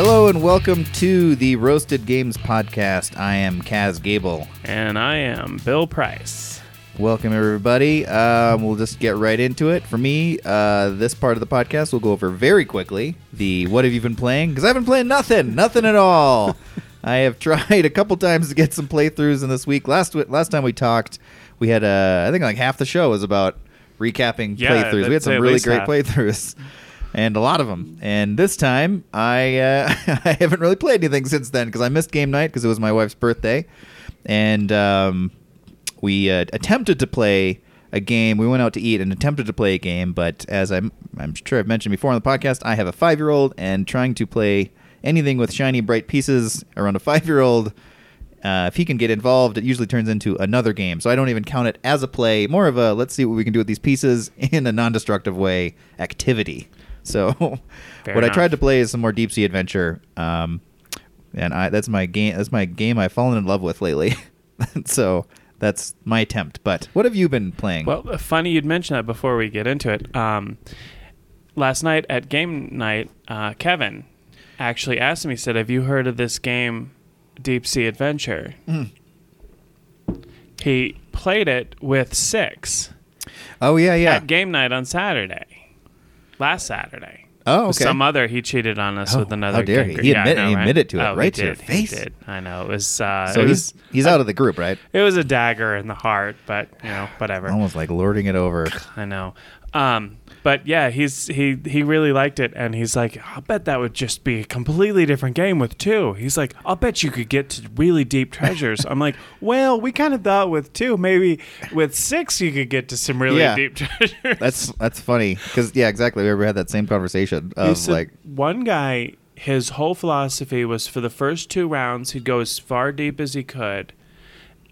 Hello and welcome to the Roasted Games Podcast. I am Kaz Gable. And I am Bill Price. Welcome, everybody. Um, we'll just get right into it. For me, uh, this part of the podcast will go over very quickly the what have you been playing? Because I've been playing nothing, nothing at all. I have tried a couple times to get some playthroughs in this week. Last last time we talked, we had uh, I think like half the show was about recapping Yeah, playthroughs. We had some really great half. playthroughs. And a lot of them. And this time, I uh, I haven't really played anything since then because I missed game night because it was my wife's birthday, and um, we uh, attempted to play a game. We went out to eat and attempted to play a game, but as I'm, I'm sure I've mentioned before on the podcast, I have a five year old, and trying to play anything with shiny, bright pieces around a five year old, uh, if he can get involved, it usually turns into another game. So I don't even count it as a play, more of a let's see what we can do with these pieces in a non destructive way activity. So Fair what I tried to play is some more deep sea adventure. Um, and I that's my game that's my game I've fallen in love with lately. so that's my attempt. But what have you been playing? Well, uh, funny you'd mention that before we get into it. Um, last night at game night, uh, Kevin actually asked me, he said, Have you heard of this game, Deep Sea Adventure? Mm. He played it with six oh yeah, yeah. at game night on Saturday, last Saturday. oh, okay. Some other, he cheated on us Oh, with another. how dare he. He Yeah, admit- know, he admitted to it Oh, right he to your did, face. He did. I know. It was. Uh, so it he's was, he's out of the group, right? It was a dagger in the heart, but you know, whatever. Almost like lording it over. I know. Um, but yeah, he's he he really liked it, and he's like, I'll bet that would just be a completely different game with two. He's like, I'll bet you could get to really deep treasures. I'm like, well, we kind of thought with two, maybe with six you could get to some really Yeah. deep treasures. That's that's funny because yeah, exactly. We ever had that same conversation He of said like one guy, his whole philosophy was for the first two rounds, he'd go as far deep as he could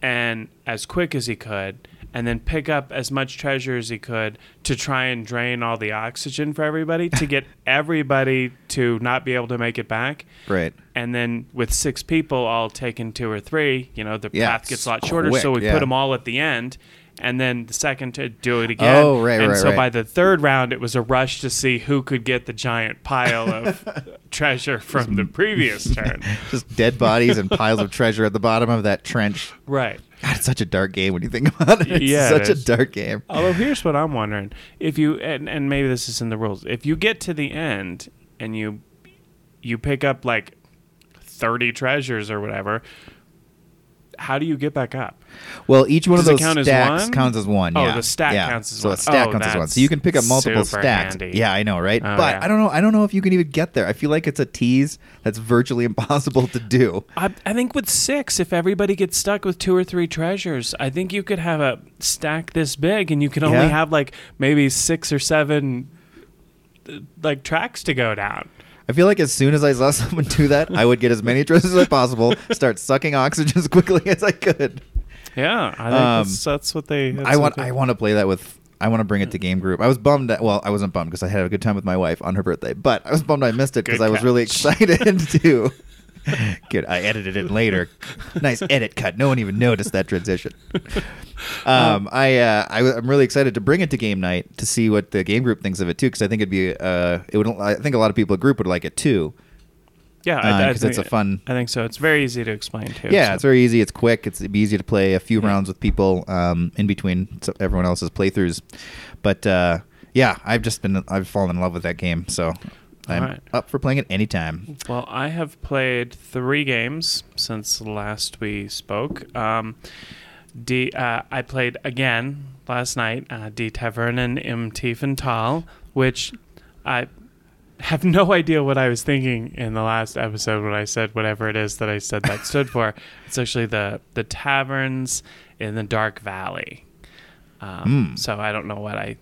and as quick as he could, and then pick up as much treasure as he could to try and drain all the oxygen for everybody to get everybody to not be able to make it back. right. And then with six people all taking two or three, you know, the Yeah, path gets a lot shorter. so we yeah. put them all at the end. And then the second to do it again. Oh, right, And right, so right. by the third round, it was a rush to see who could get the giant pile of treasure from the previous turn. Just dead bodies and piles of treasure at the bottom of that trench. Right. God, it's such a dark game when you think about it. It's Yeah, it such a dark game. Although here's what I'm wondering: if you and, and maybe this is in the rules, if you get to the end and you you pick up like thirty treasures or whatever, how do you get back up? Well, each one Does of those count stacks counts as one. Oh, yeah. the stack yeah. counts as so one. a stack Oh, counts as one. So you can pick up multiple stacks. handy. Yeah, I know, right? Oh, but yeah. I don't know. I don't know if you can even get there. I feel like it's a tease that's virtually impossible to do. I, I think with six, if everybody gets stuck with two or three treasures, I think you could have a stack this big, and you can only have like maybe six or seven uh, like tracks to go down. I feel like as soon as I saw someone do that, I would get as many treasures as possible, start sucking oxygen as quickly as I could. Yeah, I think Um, that's, that's what they. That's I want they- I want to play that with I want to bring it to game group. I was bummed that well, I wasn't bummed because I had a good time with my wife on her birthday, but I was bummed I missed it because I was really excited to Good. I edited it later. nice edit cut. No one even noticed that transition. Um, I, uh, I I'm really excited to bring it to game night to see what the game group thinks of it too, because I think it'd be uh, it would I think a lot of people at group would like it too. Yeah, Uh, I, I 'cause it's think- a fun- I think so. It's very easy to explain too. Yeah, so- it's very easy. It's quick. It's it'd be easy to play a few Yeah. rounds with people um, in between everyone else's playthroughs. But uh, yeah, I've just been I've fallen in love with that game, so I'm Alright. up for playing it anytime. Well, I have played three games since last we spoke. Um, D, uh, I played again last night, uh, Die Tavernen im Tiefental, which I have no idea what I was thinking in the last episode when I said whatever it is that I said that stood for. It's actually the the taverns in the Dark Valley. Um, Hmm. So I don't know what I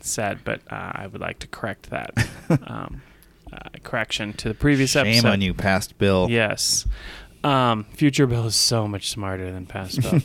said, but uh, I would like to correct that. um, uh, correction to the previous Shame episode. Shame on you, past Bill. Yes. Um, future Bill is so much smarter than past Bill.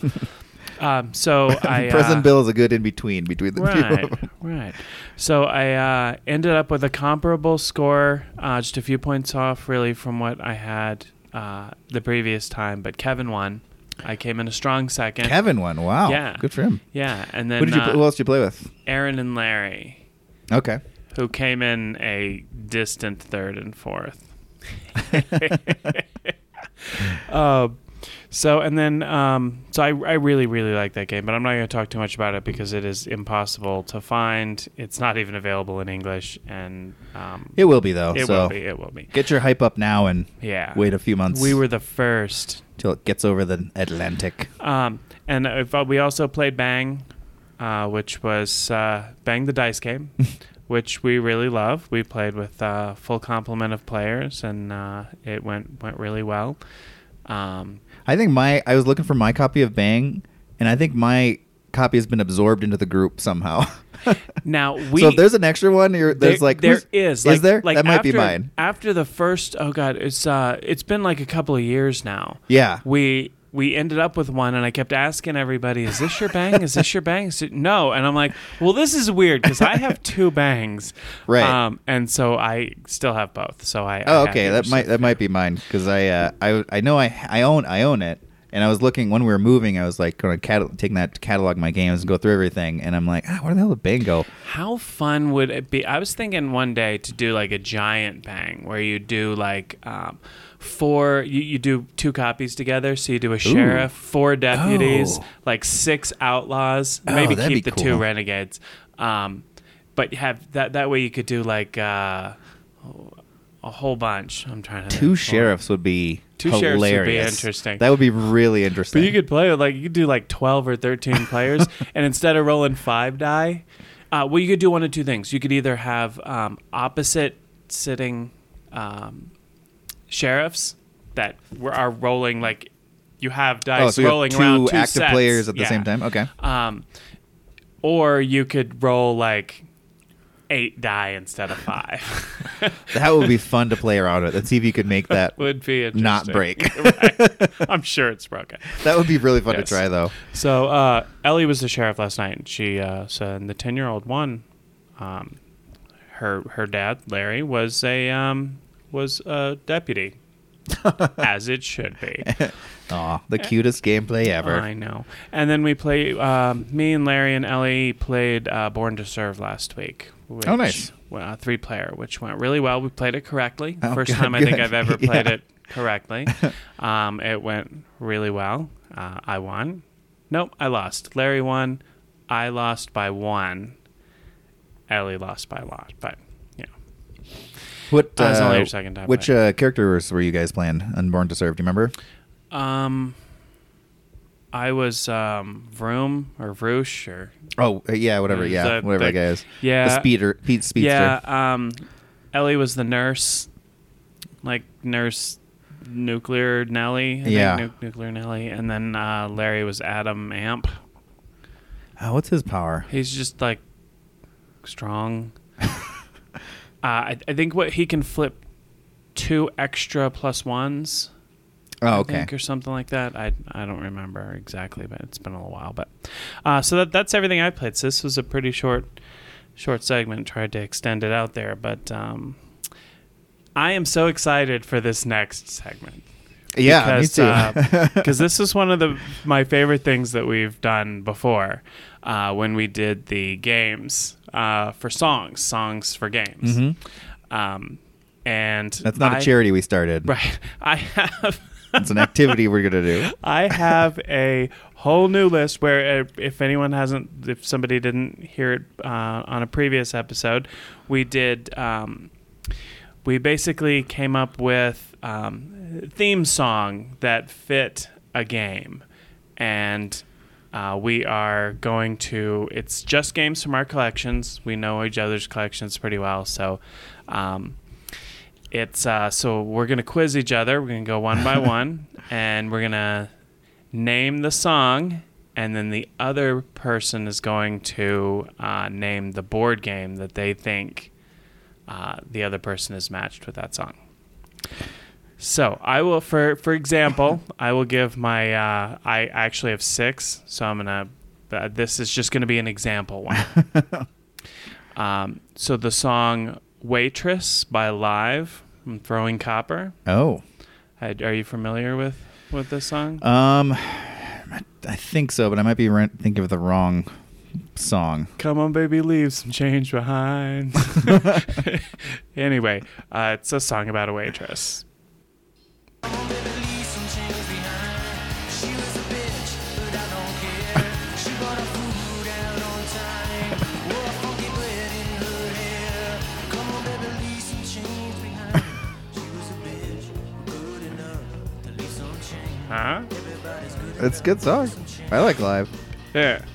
um, so I Present uh, Bill is a good in between between the two. Right, of them. right. So I uh, ended up with a comparable score, uh, just a few points off, really, from what I had uh, the previous time. But Kevin won. I came in a strong second. Kevin won. Wow. Yeah. Good for him. Yeah, and then Who did you? uh, who else did you play with? Aaron and Larry, Okay. Who came in a distant third and fourth. Uh, so and then um, so I, I really really like that game, but I'm not going to talk too much about it because it is impossible to find. It's not even available in English, and um, It will be though. it so will be. It will be. get your hype up now and Yeah. wait a few months. We were the first. till it gets over the Atlantic. Um, and uh, we also played Bang, uh, which was uh, Bang the Dice game, which we really love. We played with uh, full complement of players, and uh, it went went really well. Um, I think my I was looking for my copy of Bang, and I think my copy has been absorbed into the group somehow. now we so if there's an extra one, you're, there's there, like there is is is there like that might after, be mine. after the first oh god it's uh it's been like a couple of years now Yeah, we we ended up with one and i kept asking everybody is this your bang is this your bang it- no and i'm like well this is weird because i have two bangs Right. um and so i still have both so i Oh, I okay. That might that might be mine because I uh, I I know I I own I own it, and I was looking when we were moving. I was like going to cat- taking that catalog my games and go through everything, and I'm like, ah, where the hell did Bang go? How fun would it be? I was thinking one day to do like a giant bang where you do like um, four, you, you do two copies together. So you do a sheriff, four deputies, Oh. like six outlaws, Oh, maybe keep the two renegades. Um, but have that that way you could do like uh, a whole bunch. I'm trying to Two sheriffs would be Two sheriffs would be hilarious. interesting. That would be really interesting. But you could play with like you could do like twelve or thirteen players, and instead of rolling five die, uh, well, you could do one of two things. You could either have um, opposite sitting um, sheriffs that were, are rolling like you have dice oh, so you have rolling two around two active sets. players at the Yeah. same time. Okay. Um, or you could roll like eight die instead of five. That would be fun to play around with. Let's see if you could make that. Would be Not break. Right. I'm sure it's broken. That would be really fun Yes. to try, though. So uh, Ellie was the sheriff last night. and She uh, so and the ten year old won. Um, her her dad Larry was a um, was a deputy, as it should be. Aw, the cutest gameplay ever. I know. And then we play. Um, me and Larry and Ellie played uh, Born to Serve last week. Which, Oh, nice. Uh, three player, which went really well. We played it correctly. Oh, First good, time I think. I've ever played Yeah. it correctly. um, it went really well. Uh, I won. Nope, I lost. Larry won. I lost by one. Ellie lost by a lot, but. What? Uh, only uh, your second time Which uh, characters were you guys playing on Born to Serve? Do you remember? Um, I was um, Vroom or Vroosh or Oh, uh, yeah, whatever. Yeah, Yeah, the- whatever the- that guy is. yeah, The speeder, Pete Speedster. Yeah, um, Ellie was the nurse, like nurse nuclear Nelly. I think, Yeah. nu- nuclear Nelly, and then uh, Larry was Adam Amp. Oh, what's his power? He's just like strong. Uh, I, I think what he can flip two extra plus ones. Oh, I okay. think, or something like that. I I don't remember exactly, but it's been a little while. But uh, so that that's everything I played. So this was a pretty short short segment. Tried to extend it out there, but um, I am so excited for this next segment Yeah, me too. because this is one of the my favorite things that we've done before uh, when we did the games uh, for songs, songs for games. Mhm. Um, and That's not I- a charity we started. right? I have. It's an activity we're gonna do. I have a whole new list where, uh, if anyone hasn't, if somebody didn't hear it uh, on a previous episode, we did. Um, we basically came up with um, theme song that fit a game, and uh, we are going to. It's just games from our collections. We know each other's collections pretty well, so. Um, it's uh, so we're gonna quiz each other. We're gonna go one by one, and we're gonna name the song, and then the other person is going to uh, name the board game that they think uh, the other person is matched with that song. So I will, for for example, I will give my. Uh, I actually have six, so I'm gonna. Uh, this is just gonna be an example one. um, so the song "Waitress" by Live from Throwing Copper. Oh, I, are you familiar with with this song? um, I think so, but I might be re- thinking of the wrong song. Come on, baby, leave some change behind. anyway, uh, it's a song about a waitress. It's a good song. I like live. Yeah.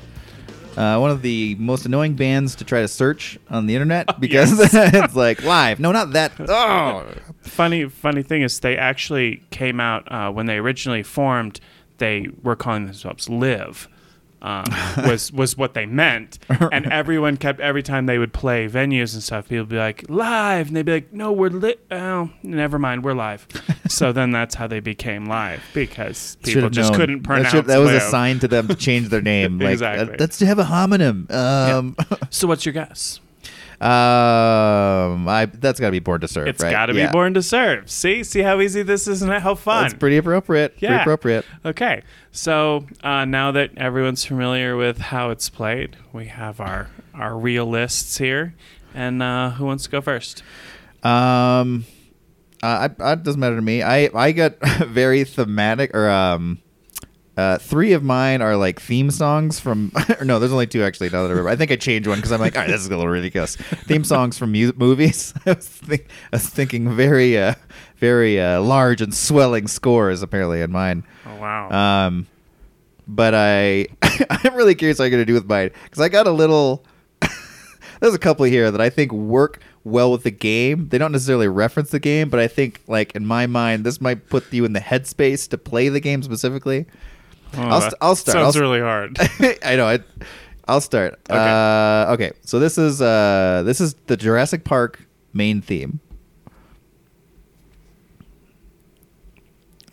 Uh, one of the most annoying bands to try to search on the internet because it's like live. No, not that. Oh, Funny, funny thing is, they actually came out uh, when they originally formed. They were calling themselves Live. Um, was was what they meant, and everyone kept every time they would play venues and stuff. People would be like live, and they'd be like, "No, we're lit. Oh, never mind, we're live." so then that's how they became live because people Should've just known. couldn't That, pronounce. should- that was a sign to them to change their name. Like, Exactly. uh, let's have a homonym. Um, So what's your guess? Um, I that's got to be Born to Serve. It's right? got to Yeah. be Born to Serve. See, see how easy this is and how fun. That's pretty appropriate. Pretty Yeah. appropriate. Okay, so uh, now that everyone's familiar with how it's played, we have our our real lists here. And uh, who wants to go first? Um, uh, I, it doesn't matter to me. I I got very thematic or um. Uh, three of mine are like theme songs from. Or no, there's only two actually. Now that I remember, I think I changed one because I'm like, all right, this is a little ridiculous. theme songs from mu- movies. I was, think, I was thinking very, uh, very uh, large and swelling scores apparently in mine. Oh wow! Um, but I I'm really curious what I'm gonna do with mine because I got a little. There's a couple here that I think work well with the game. They don't necessarily reference the game, but I think like in my mind, this might put you in the headspace to play the game specifically. Oh, I'll, st- I'll start. Sounds I'll, really hard. I know. I, I'll start. Okay. Uh, okay. So this is uh, this is the Jurassic Park main theme.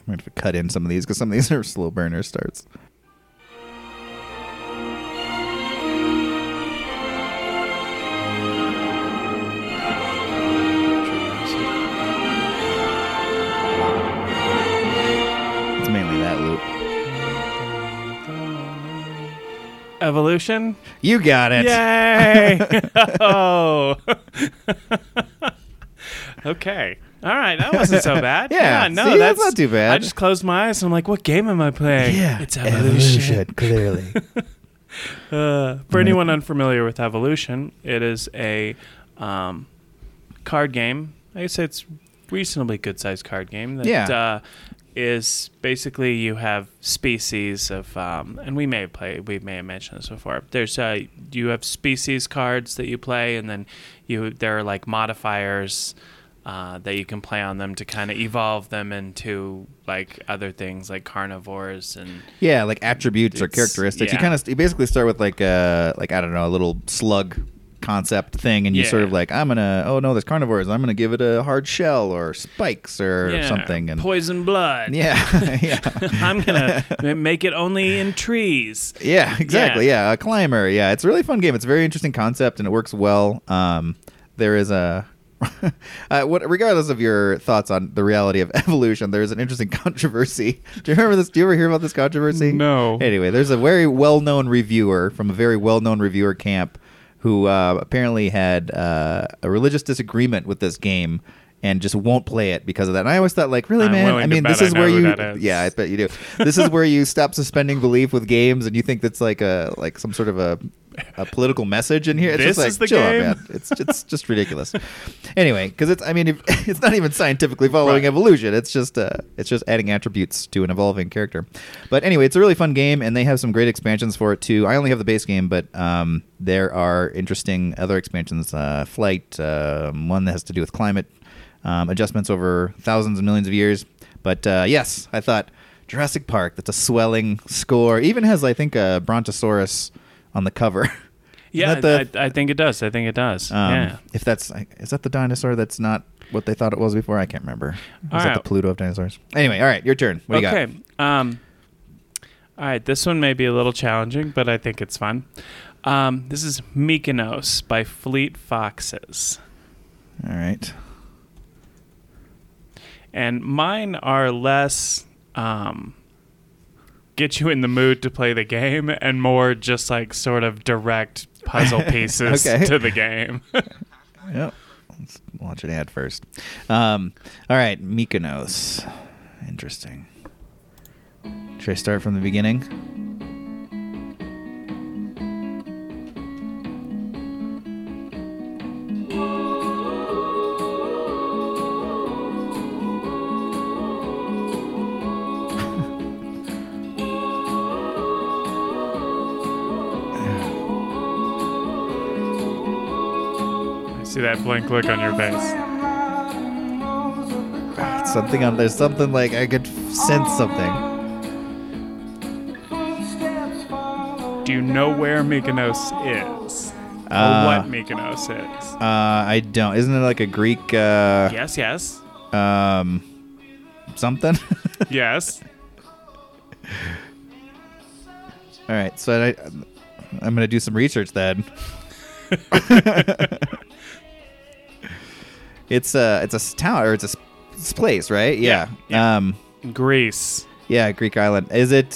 I'm going to cut in some of these because some of these are slow burner starts. Evolution. You got it. Yay! oh. okay. All right, that wasn't so bad. Yeah, no, see, that's that's not too bad. I just closed my eyes and I'm like, what game am I playing? Yeah, it's evolution. clearly. Uh, for anyone unfamiliar with Evolution, it is a um, card game. I guess it's reasonably good sized card game that Yeah. uh, is basically you have species of, um, and we may play, we may have mentioned this before. There's uh, you have species cards that you play, and then you there are like modifiers. Uh, that you can play on them to kind of evolve them into like other things like carnivores and Yeah, like attributes or characteristics. You kind of you basically start with like uh like I don't know a little slug concept thing, and you sort of like I'm gonna oh no there's carnivores I'm gonna give it a hard shell or spikes or yeah, something and poison blood. yeah yeah I'm gonna make it only in trees. yeah exactly yeah. a climber yeah it's a really fun game it's a very interesting concept and it works well. Um, there is a uh, what, regardless of your thoughts on the reality of evolution, there is an interesting controversy. Do you remember this? Do you ever hear about this controversy? No. Anyway, there's a very well-known reviewer from a very well-known reviewer camp who uh, apparently had uh, a religious disagreement with this game and just won't play it because of that. And I always thought, like, really, I'm man? I mean, this I is where you, is. yeah, I bet you do. This is where you stop suspending belief with games, and you think that's like a like some sort of a a political message in here. It's This just like, is the chill out, game? man. It's it's just ridiculous. anyway, because it's I mean if, it's not even scientifically following Right. evolution. It's just uh it's just adding attributes to an evolving character. But anyway, it's a really fun game, and they have some great expansions for it too. I only have the base game, but um, there are interesting other expansions. Uh, Flight, um, one that has to do with climate um, adjustments over thousands and millions of years. But uh, yes, I thought Jurassic Park. That's a swelling score. Even has I think a Brontosaurus on the cover. Yeah, the- I, I think it does. I think it does. Um, yeah. If that's is that the dinosaur that's not what they thought it was before? I can't remember. Is that right. the Pluto of dinosaurs? Anyway, all right, your turn. What do you okay. Um, all right. This one may be a little challenging, but I think it's fun. Um, this is Mykonos by Fleet Foxes. All right. And mine are less um, get you in the mood to play the game, and more just like sort of direct puzzle pieces Okay. to the game. Yep. Let's watch an ad first. Um, all right, Mykonos. Interesting. Should I start from the beginning? See that blank look on your face. Something on there's something like I could sense something. Do you know where Mykonos is? Or Uh, what Mykonos is? Uh, I don't. Isn't it like a Greek uh, yes, yes. um something? Yes. All right, so I, I'm gonna do some research then. it's a it's a town or it's a s- s- place, right? Yeah. Yeah, yeah. Um. Greece. Yeah, Greek island. Is it?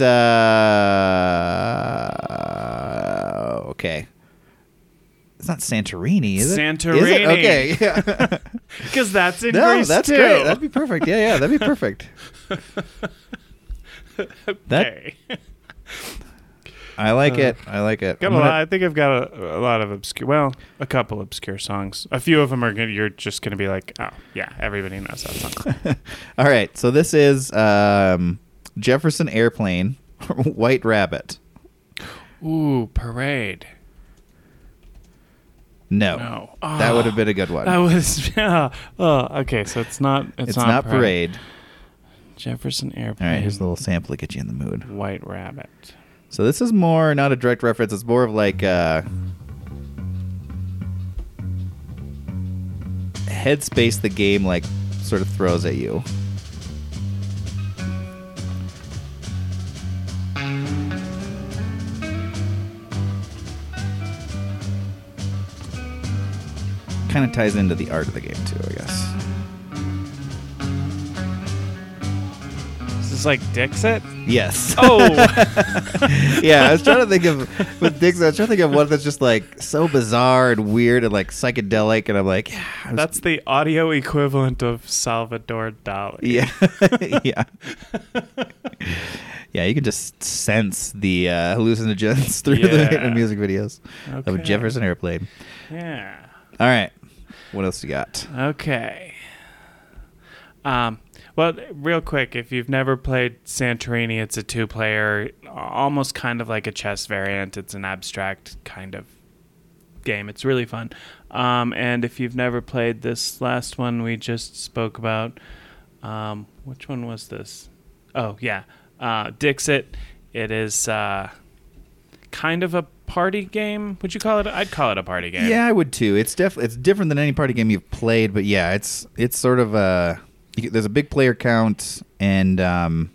uh Okay. It's not Santorini, is it? Is it? Santorini. Okay. Yeah. Because that's in no, Greece that's too. great. That'd be perfect. Yeah, yeah, that'd be perfect. That okay. I like Uh, it. I like it. Got I'm a gonna- I think I've got a, a lot of obscure, well, a couple obscure songs. A few of them are gonna, you're just going to be like, oh, yeah, everybody knows that song. All right, so this is um, Jefferson Airplane, White Rabbit. Ooh, Parade. No, No. that would have been a good one. That was, yeah. Oh, okay, so it's not, it's, it's, not, parade. Jefferson All Airplane. right, here's a little sample to get you in the mood. White Rabbit. So this is more not a direct reference. It's more of like uh, headspace. The game like sort of throws at you. Kind of ties into the art of the game too, I guess. This like Dixit? Yes. Oh, yeah, I was trying to think of with Dixit. I was trying to think of one that's just like so bizarre and weird and like psychedelic, and I'm like, yeah, I was- that's the audio equivalent of Salvador Dali. yeah, yeah, yeah. You can just sense the uh, hallucinogens through Yeah. the music videos of Jefferson Airplane. Yeah. All right, what else you got? Okay. Um, well, real quick, if you've never played Santorini, it's a two player, almost kind of like a chess variant. It's an abstract kind of game. It's really fun. Um, and if you've never played this last one we just spoke about, um, which one was this? Oh, yeah. Uh, Dixit. It is uh, kind of a party game. Would you call it? I'd call it a party game. Yeah, I would too. It's def it's different than any party game you've played, but yeah, it's it's sort of a there's a big player count and um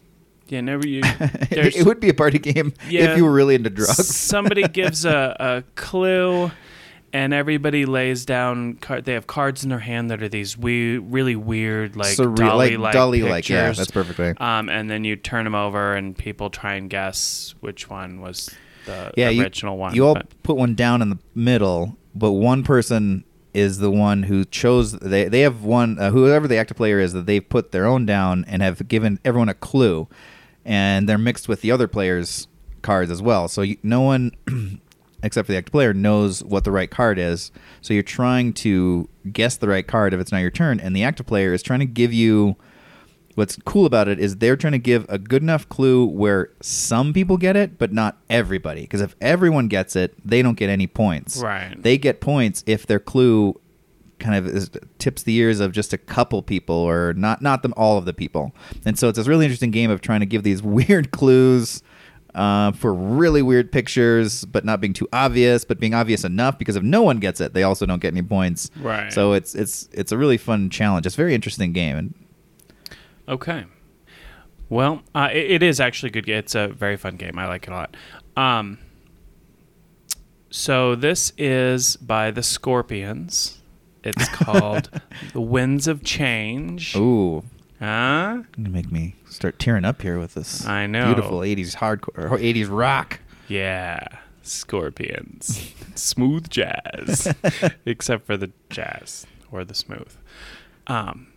Yeah, never you. It would be a party game Yeah. if you were really into drugs. Somebody gives a, a clue, and everybody lays down. Card, they have cards in their hand that are these we really weird, like Surreal- like Dali-like Dali-like, yeah, that's perfect, right? Um, and then you turn them over, and people try and guess which one was the yeah, you- original one. You all but- put one down in the middle, but one person is the one who chose. They they have one uh, whoever the active player is that they've put their own down and have given everyone a clue, and they're mixed with the other players' cards as well. So you, no one. Except for the active player knows what the right card is, so you're trying to guess the right card if it's not your turn, and the active player is trying to give you what's cool about it is they're trying to give a good enough clue where some people get it, but not everybody. Because if everyone gets it, they don't get any points. Right. They get points if their clue kind of is, tips the ears of just a couple people or not not them all of the people. And so it's this really interesting game of trying to give these weird clues. Uh, for really weird pictures, but not being too obvious, but being obvious enough because if no one gets it, they also don't get any points. Right. So it's it's it's a really fun challenge. It's a very interesting game, and Okay. Well, uh, it, it is actually good. It's a very fun game. I like it a lot. Um, so this is by the Scorpions. It's called The Winds of Change. Ooh, Huh? You make me start tearing up here with this. I know. Beautiful 80s hardcore, or 80s rock. Yeah. Scorpions. smooth jazz. Except for the jazz or the smooth. Um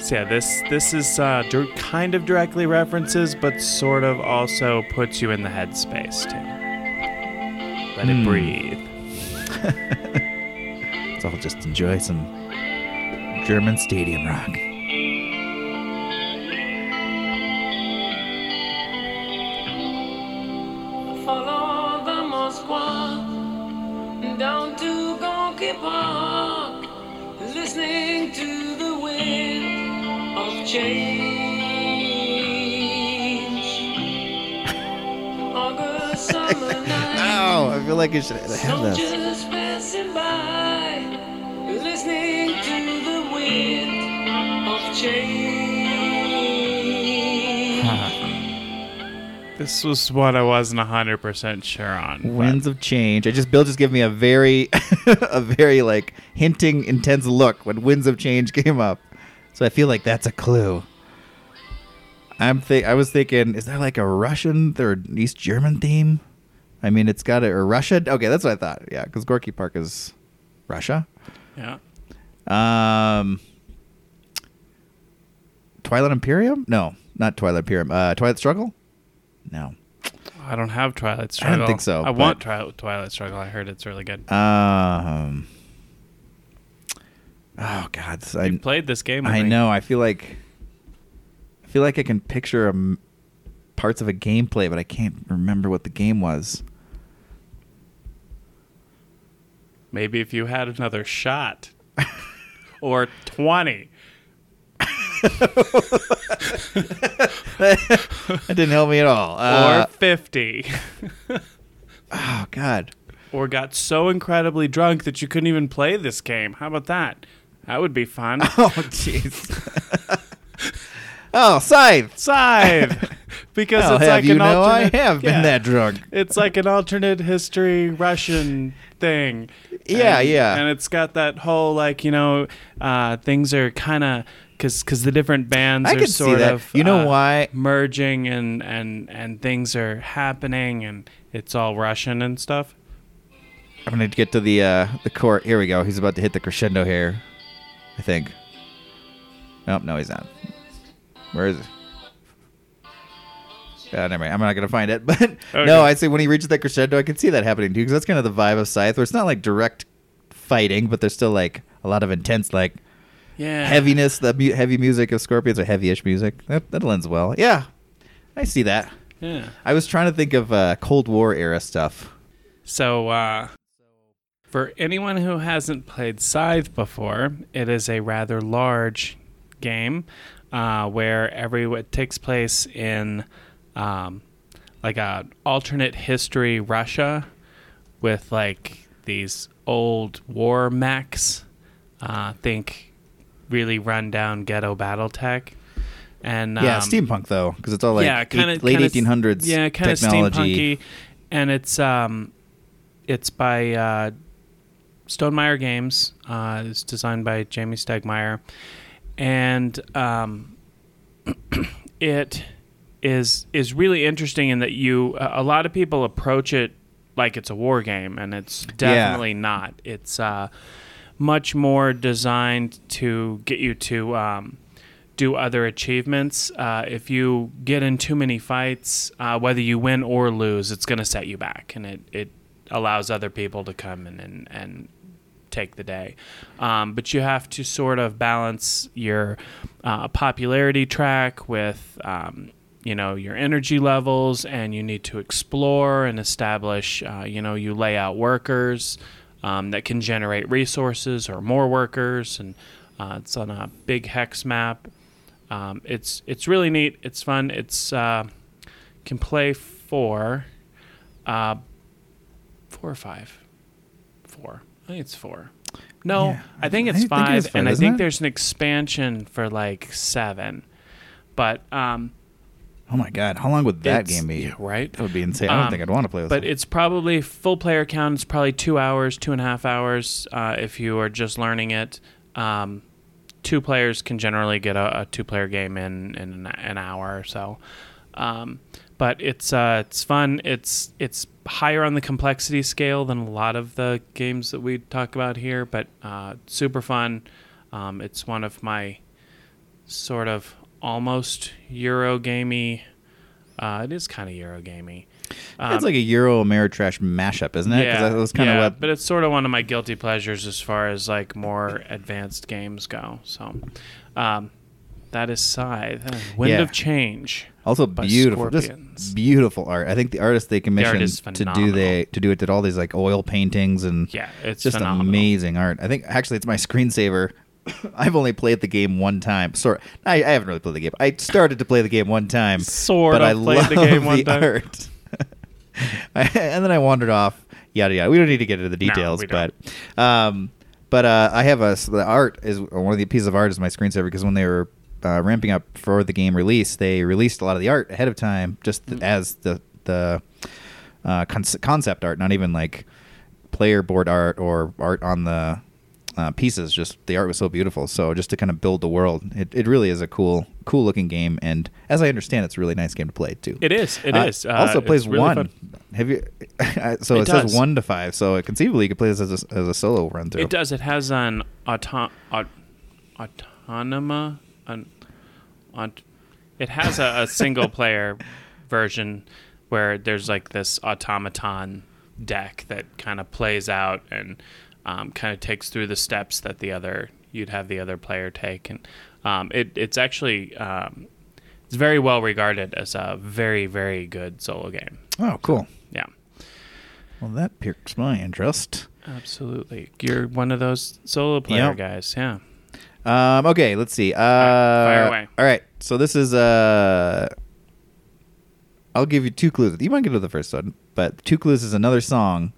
so yeah, this this is uh, dir- kind of directly references, but sort of also puts you in the headspace too. Let it Hmm. breathe. So I'll just enjoy some German stadium rock. Follow the Moskwa down to Gorky Park, listening to Ow! I feel like I should have this. soldiers passing listening to the wind of change. This was what I wasn't hundred percent sure on. but- Winds of change. I just Bill just gave me a very, a very like hinting, intense look when winds of change came up. So I feel like that's a clue. I'm think I was thinking, is there like a Russian or East German theme? I mean, it's got a or Russia. Okay, that's what I thought. Yeah, because Gorky Park is Russia. Yeah. Um, Twilight Imperium? No, not Twilight Imperium. Uh, Twilight Struggle? No. I don't have Twilight Struggle. I don't think so, I want but- Twilight Struggle. I heard it's really good. Um. Oh God, I, You played this game. I me. know. I feel like I feel like I can picture a parts of a gameplay, but I can't remember what the game was. Maybe if you had another shot, or twenty. that didn't help me at all. Uh, or 50 oh God. or got so incredibly drunk that you couldn't even play this game how about that that would be fun Oh jeez. oh, Scythe. Scythe. because I'll it's have like you an know I alternate have been yeah. that drunk. it's like an alternate history russian thing Yeah, And- yeah. and it's got that whole like you know uh, things are kind of because because the different bands I are see sort that. of You know uh, why? merging and and and things are happening and it's all russian and stuff I'm gonna get to the uh, the core. Here we go. He's about to hit the crescendo here. I think. Nope, no, he's not. Where is it? Uh, never mind. I'm not gonna find it. But Okay. no, I say when he reaches that crescendo, I can see that happening too, because that's kind of the vibe of Scythe, where it's not like direct fighting, but there's still like a lot of intense like yeah heaviness. The mu- heavy music of Scorpions or heavy-ish music that that lends well. Yeah, I see that. yeah I was trying to think of uh, Cold War era stuff. So, uh, for anyone who hasn't played Scythe before, it is a rather large game uh, where every it takes place in um, like a alternate history Russia with like these old war mechs. Uh, think really run down ghetto battle tech. And yeah, um, steampunk though, because it's all like yeah, kind of late 1800s Yeah, kind of steampunky, and it's um, it's by uh, Stonemaier Games. Uh, it's designed by Jamey Stegmaier, and um, it is is really interesting in that you a a lot of people approach it like it's a war game, and it's definitely not. It's uh, much more designed to get you to um, do other achievements. Uh, if you get in too many fights, uh, whether you win or lose, it's going to set you back, and it, it allows other people to come in and, and take the day. Um, but you have to sort of balance your uh, popularity track with. Um, you know your energy levels and you need to explore and establish uh, you know you lay out workers um, that can generate resources or more workers and uh, it's on a big hex map um, it's it's really neat it's fun it's uh, can play four uh, four or five four i think it's four no Yeah, i think I it's think it five and i think it? there's an expansion for like seven but um Oh my god, how long would that game be? yeah, right That would be insane. I don't Um, think I'd want to play with but it. it's probably full player count is probably two hours two and a half hours uh, if you are just learning it um, two players can generally get a, a two-player game in in an, an hour or so. Um, but it's uh, it's fun. It's it's higher on the complexity scale than a lot of the games that we talk about here, but uh, super fun. Um, it's one of my sort of almost Euro gamey. Uh, it is kind of Euro gamey. it's like a Euro Ameritrash mashup, isn't it? 'Cause that was kind of Um, yeah, what. but it's sort of one of my guilty pleasures as far as like more advanced games go. So, um, that is Scythe, Wind Yeah. of Change. Also beautiful, Scorpions. just beautiful art. I think the artist they commissioned is to do they to do it did all these like oil paintings and Yeah, it's just phenomenal. amazing art. I think actually it's my screensaver. I've only played the game one time. Sorry, I, I haven't really played the game. I started to play the game one time, Sort but of I played love the game one the time. art. And then I wandered off. Yada yada. We don't need to get into the details, we but um, but uh, I have a so the art is one of the pieces of art is my screensaver because when they were uh, ramping up for the game release, they released a lot of the art ahead of time, just Mm. as the the uh, con- concept art, not even like player board art or art on the uh, pieces. Just the art was so beautiful. So just to kind of build the world, it, it really is a cool cool looking game. And as I understand, it's a really nice game to play too. It is. It Uh, is. Uh, also plays really one. fun. Have you? so it, It says one to five. So conceivably, you could play this as a, as a solo run through. It does. It has an auto, aut, autonoma. An, aut, it has a, a single player version where there's like this automaton deck that kind of plays out and um, kind of takes through the steps that the other you'd have the other player take, and um, it, it's actually um, it's very well regarded as a very very good solo game. Oh, cool. Yeah. Well, that piques my interest. Absolutely. You're one of those solo player Yep. guys. Yeah. Um, okay, let's see. Uh, fire away. All right, so this is uh, I'll give you two clues. You might get to the first one, but two clues is another song.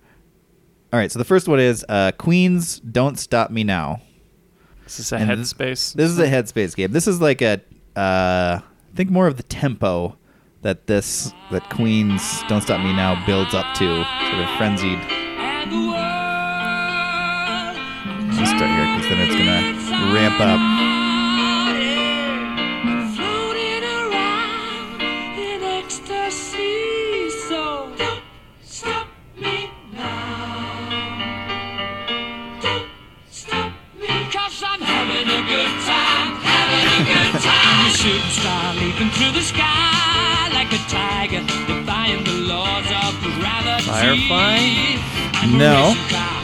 All right, so the first one is uh, Queen's "Don't Stop Me Now." This Is this a And headspace? This is a headspace game. This is like a, uh, think more of the tempo that this that Queen's "Don't Stop Me Now" builds up to, sort of frenzied. And the world Let's start here because then it's gonna ramp up. floating around in ecstasy. So don't stop me now. Don't stop me, cause I'm having a good time, having a good time. A shooting star leaping through the sky like a tiger, defying the laws of gravity. Firefly? No.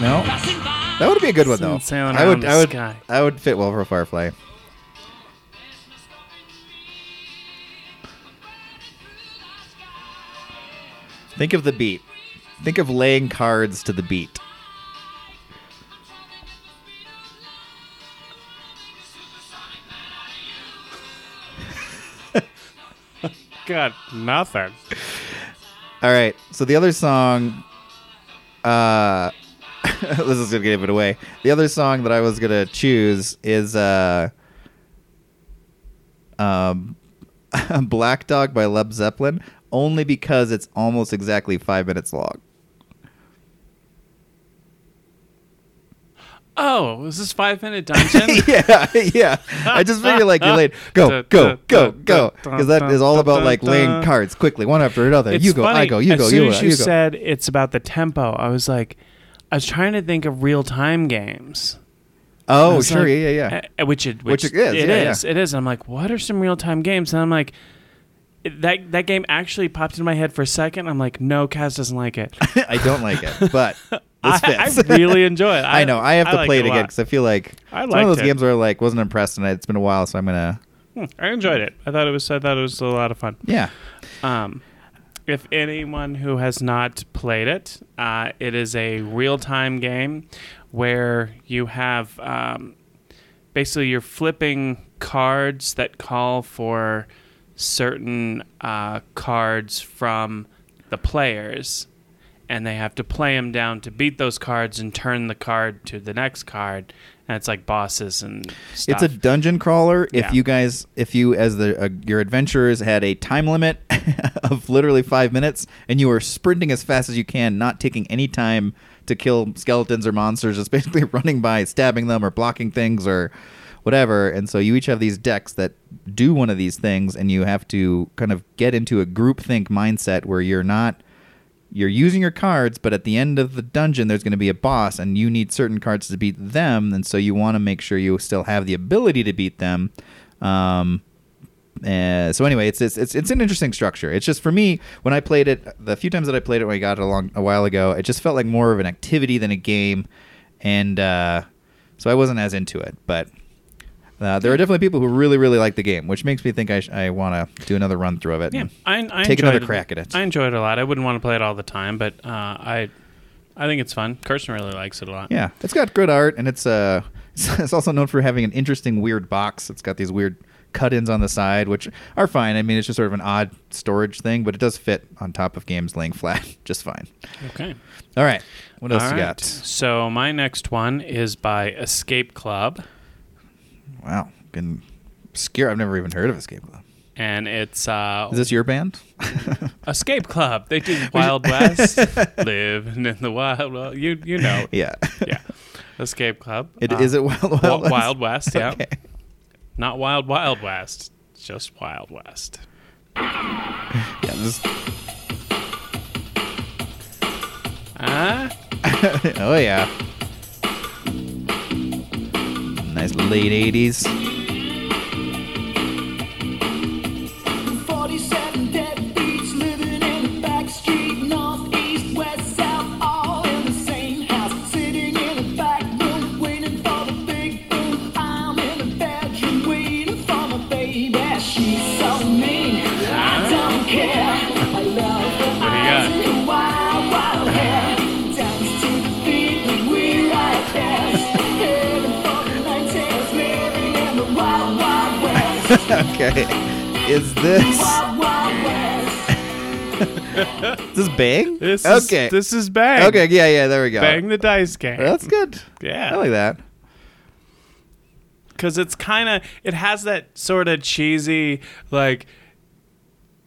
No. Passing by. That would be a good one though. Someone sailing I would, around I would, sky. I would fit well for a Firefly. Think of the beat. Think of laying cards to the beat. Got nothing. All right. So the other song, uh, this is gonna give it away. The other song that I was gonna choose is uh, um, Black Dog by Led Zeppelin, only because it's almost exactly five minutes long. Oh, is this five minute dungeon? yeah, yeah. I just figure like you're late. Go, go, go, go, because that is all about like laying cards quickly, one after another. It's you go, I funny. go, you as go, soon you as go. you you go. said it's about the tempo, I was like, I was trying to think of real time games. I Oh, sure, like- yeah, yeah, yeah. uh, which it Which which, it is, It yeah, is, yeah. It is. And I'm like, what are some real time games? And I'm like, that that game actually popped into my head for a second. I'm like, no, Kaz doesn't like it. I don't like it, but this I, I really enjoy it. I know. I have to like play it again because I feel like I it's one of those it. games where I like wasn't impressed, and it's been a while, so I'm gonna. Hmm, I enjoyed it. I thought it was. I thought it was a lot of fun. Yeah. Um, if anyone who has not played it, uh, it is a real time game where you have um, basically you're flipping cards that call for certain uh, cards from the players, and they have to play them down to beat those cards and turn the card to the next card. And it's like bosses and stuff. It's a dungeon crawler. If you guys, if you as the uh, your adventurers had a time limit of literally five minutes, and you were sprinting as fast as you can, not taking any time to kill skeletons or monsters, just basically running by, stabbing them, or blocking things, or whatever. And so you each have these decks that do one of these things, and you have to kind of get into a groupthink mindset where you're not you're using your cards, but at the end of the dungeon, there's going to be a boss, and you need certain cards to beat them, and so you want to make sure you still have the ability to beat them. Um, uh, so anyway, it's, it's it's it's an interesting structure. It's just for me when I played it, the few times that I played it when I got it a long a while ago, it just felt like more of an activity than a game, and uh, so I wasn't as into it. But uh, there are definitely people who really really like the game, which makes me think I sh- I want to do another run through of it. Yeah, I, I take another enjoyed crack at it. I enjoyed it a lot. I wouldn't want to play it all the time, but uh, I, I think it's fun. Kirsten really likes it a lot. Yeah, it's got good art, and it's uh, it's also known for having an interesting, weird box. It's got these weird cut-ins on the side, which are fine. I mean, it's just sort of an odd storage thing, but it does fit on top of games laying flat just fine. Okay. All right, what else All you right. got? So my next one is by Escape Club, Wow, scare. I've never even heard of Escape Club. and it's uh, Is this your band? Escape Club. They do Wild West, living in the wild. Well, you you know, yeah. yeah. Escape Club. It, Uh, is it Wild Wild West? Wild West, yeah. Okay. Not Wild Wild West. Just Wild West. Yeah. This, Ah, oh yeah. Nice late '80s. Okay. Is this Wild, wild west. is this Bang? this is okay. this is Bang. okay. Yeah. Yeah. There we go. Bang the dice game. That's good. Yeah. I like that. because it's kind of it has that sort of cheesy like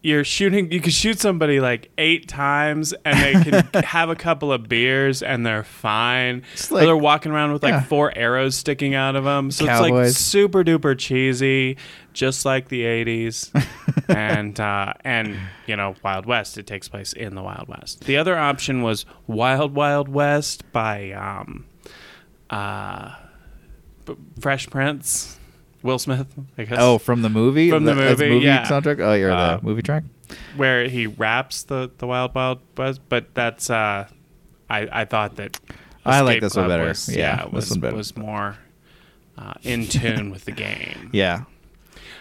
you're shooting you can shoot somebody like eight times and they can have a couple of beers and they're fine. It's Or they're walking around with like yeah. four arrows sticking out of them so it's like super duper cheesy just like the 80s and uh, and you know wild west. It takes place in the wild west. The other option was wild wild west by um uh Fresh Prince, Will Smith, I guess. Oh, from the movie? From the That's movie, yeah. soundtrack? Oh, you're Uh, the movie track? where he raps the the Wild Wild West, but that's uh, I I thought that I like Escape this one Club better. Was, Yeah, this was one better. was more uh, in tune with the game. Yeah.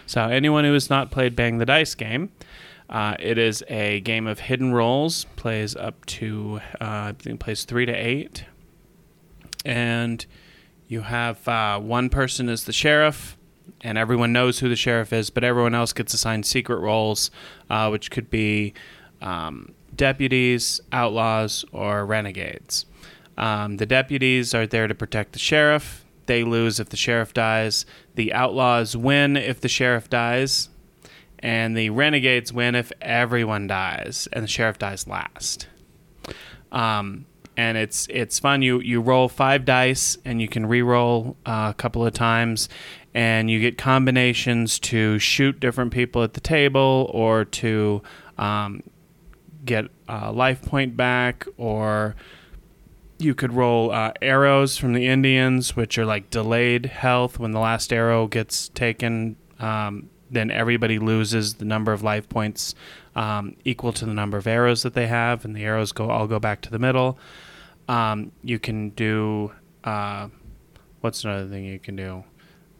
So anyone who has not played Bang the Dice game, uh, it is a game of hidden roles. Plays up to uh, I think plays three to eight, and you have uh, one person is the sheriff, and everyone knows who the sheriff is, but everyone else gets assigned secret roles, uh, which could be um, deputies, outlaws, or renegades. Um, the deputies are there to protect the sheriff. They lose if the sheriff dies. The outlaws win if the sheriff dies. And the renegades win if everyone dies and the sheriff dies last. Um, and it's it's fun. You you roll five dice and you can re-roll uh, a couple of times, and you get combinations to shoot different people at the table or to um, get a life point back or you could roll uh, arrows from the Indians, which are like delayed health. When the last arrow gets taken, um, then everybody loses the number of life points um, equal to the number of arrows that they have, and the arrows go all go back to the middle. Um, you can do uh, what's another thing you can do?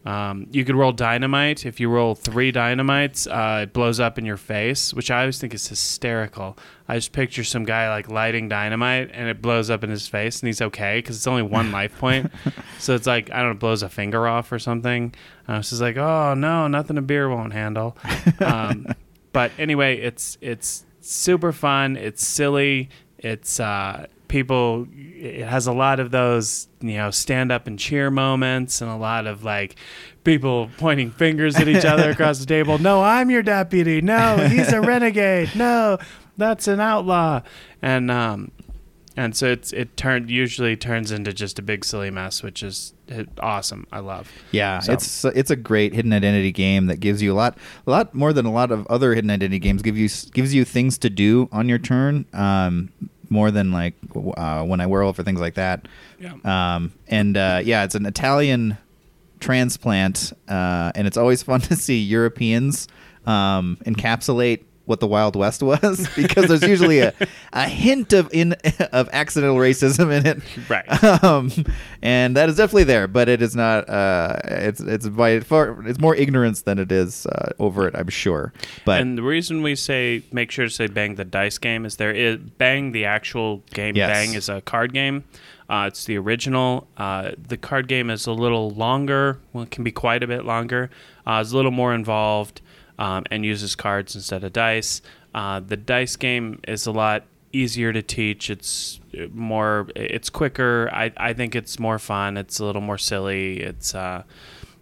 Um, you could roll dynamite. If you roll three dynamites, uh, it blows up in your face, which I always think is hysterical. I just picture some guy like lighting dynamite and it blows up in his face and he's okay because it's only one life point. So it's like, I don't know, blows a finger off or something. I was just like, oh no, nothing a beer won't handle. Um, but anyway, it's it's super fun. It's silly. It's uh, people. It has a lot of those you know stand up and cheer moments, and a lot of like people pointing fingers at each other across the table. No, I'm your deputy. No, he's a renegade. No, that's an outlaw. And um, and so it's it turned usually turns into just a big silly mess, which is uh, awesome. I love. Yeah, So- it's it's a great hidden identity game that gives you a lot, a lot more than a lot of other hidden identity games. Give you gives you things to do on your turn, um, more than like uh, One Night Werewolf or things like that. Yeah. Um, and uh, yeah, it's an Italian transplant, uh, and it's always fun to see Europeans um, encapsulate what the Wild West was because there's usually a, a hint of in of accidental racism in it, Right. Um, and that is definitely there, but it is not. Uh, it's it's by far it's more ignorance than it is uh, overt, I'm sure. But and the reason we say make sure to say bang the dice game is there is bang the actual game Yes. bang is a card game uh, it's the original uh, the card game is a little longer well it can be quite a bit longer uh, it's a little more involved um, and uses cards instead of dice uh, the dice game is a lot easier to teach it's more it's quicker I, I think it's more fun it's a little more silly it's uh,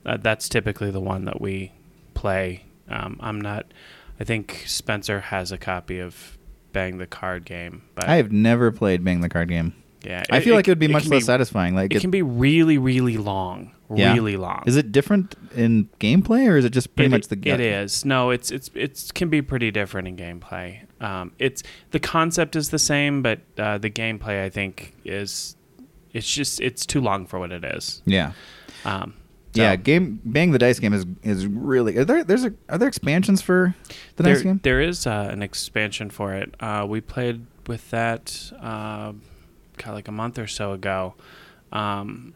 uh, that's typically the one that we play. Um, I'm not. I think Spencer has a copy of Bang the Card Game, but I have never played Bang the Card Game. Yeah, I feel like it would be much less satisfying. Like It can be really, really long. Yeah. Really long. Is it different in gameplay, or is it just pretty It- much the? It is. No, it's it's it can be pretty different in gameplay. Um, it's the concept is the same, but uh, the gameplay I think is it's just it's too long for what it is. Yeah. Um, Yeah, game Bang the Dice Game is is really. Are there there's a are there expansions for the there, dice game? There is uh, an expansion for it. Uh, we played with that uh, God, like a month or so ago, um,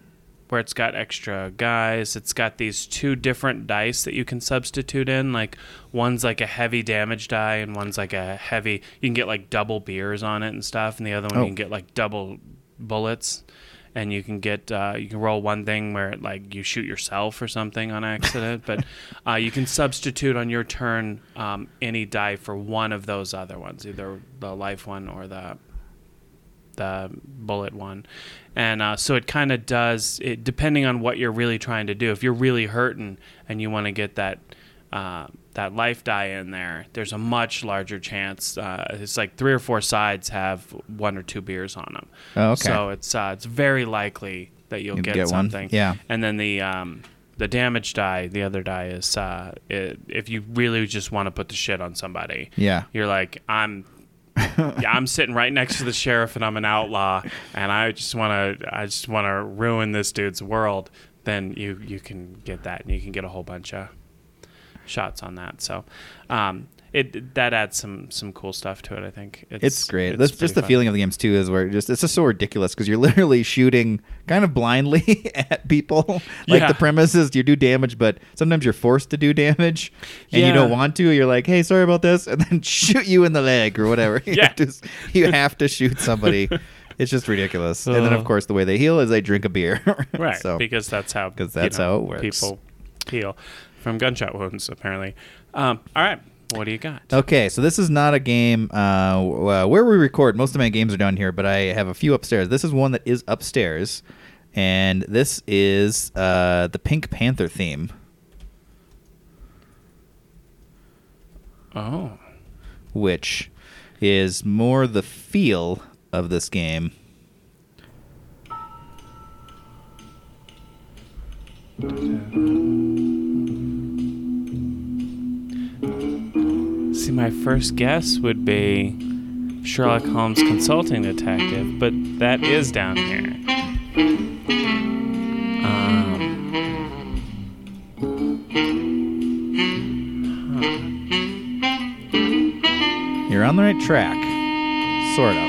where it's got extra guys. It's got these two different dice that you can substitute in. Like one's like a heavy damage die, and one's like a heavy. You can get like double beers on it and stuff, and the other one Oh. you can get like double bullets. And you can get uh, you can roll one thing where like you shoot yourself or something on accident, but uh, you can substitute on your turn um, any die for one of those other ones, either the life one or the the bullet one. And uh, so it kind of does it depending on what you're really trying to do. If you're really hurting and you want to get that uh, that life die in there, there's a much larger chance. Uh, it's like three or four sides have one or two beers on them. Oh, okay. So it's uh, it's very likely that you'll You'd get, get one. something. Yeah. And then the um, the damage die, the other die is uh, it, if you really just want to put the shit on somebody. Yeah. You're like I'm. yeah, I'm sitting right next to the sheriff, and I'm an outlaw, and I just want to, I just want to ruin this dude's world. Then you, you can get that, and you can get a whole bunch of shots on that. So, um, it that adds some some cool stuff to it. I think It's great. it's That's just the fun. feeling of the games too. Is where it just it's just so ridiculous because you're literally shooting kind of blindly at people. like Yeah. the premise is you do damage, but sometimes you're forced to do damage, and you don't want to. You're like, hey, sorry about this, and then shoot you in the leg or whatever. You Yeah. have to, you have to shoot somebody. it's just ridiculous. And then of course the way they heal is they drink a beer. right? so because that's how 'Cause you that's know, how it works. People heal from gunshot wounds, apparently. Um, all right, what do you got? Okay, so this is not a game uh, uh, where we record. Most of my games are down here, but I have a few upstairs. This is one that is upstairs, and this is uh, the Pink Panther theme, Oh, which is more the feel of this game. See, my first guess would be Sherlock Holmes Consulting Detective, but that is down here. Um, You're on the right track, sort of.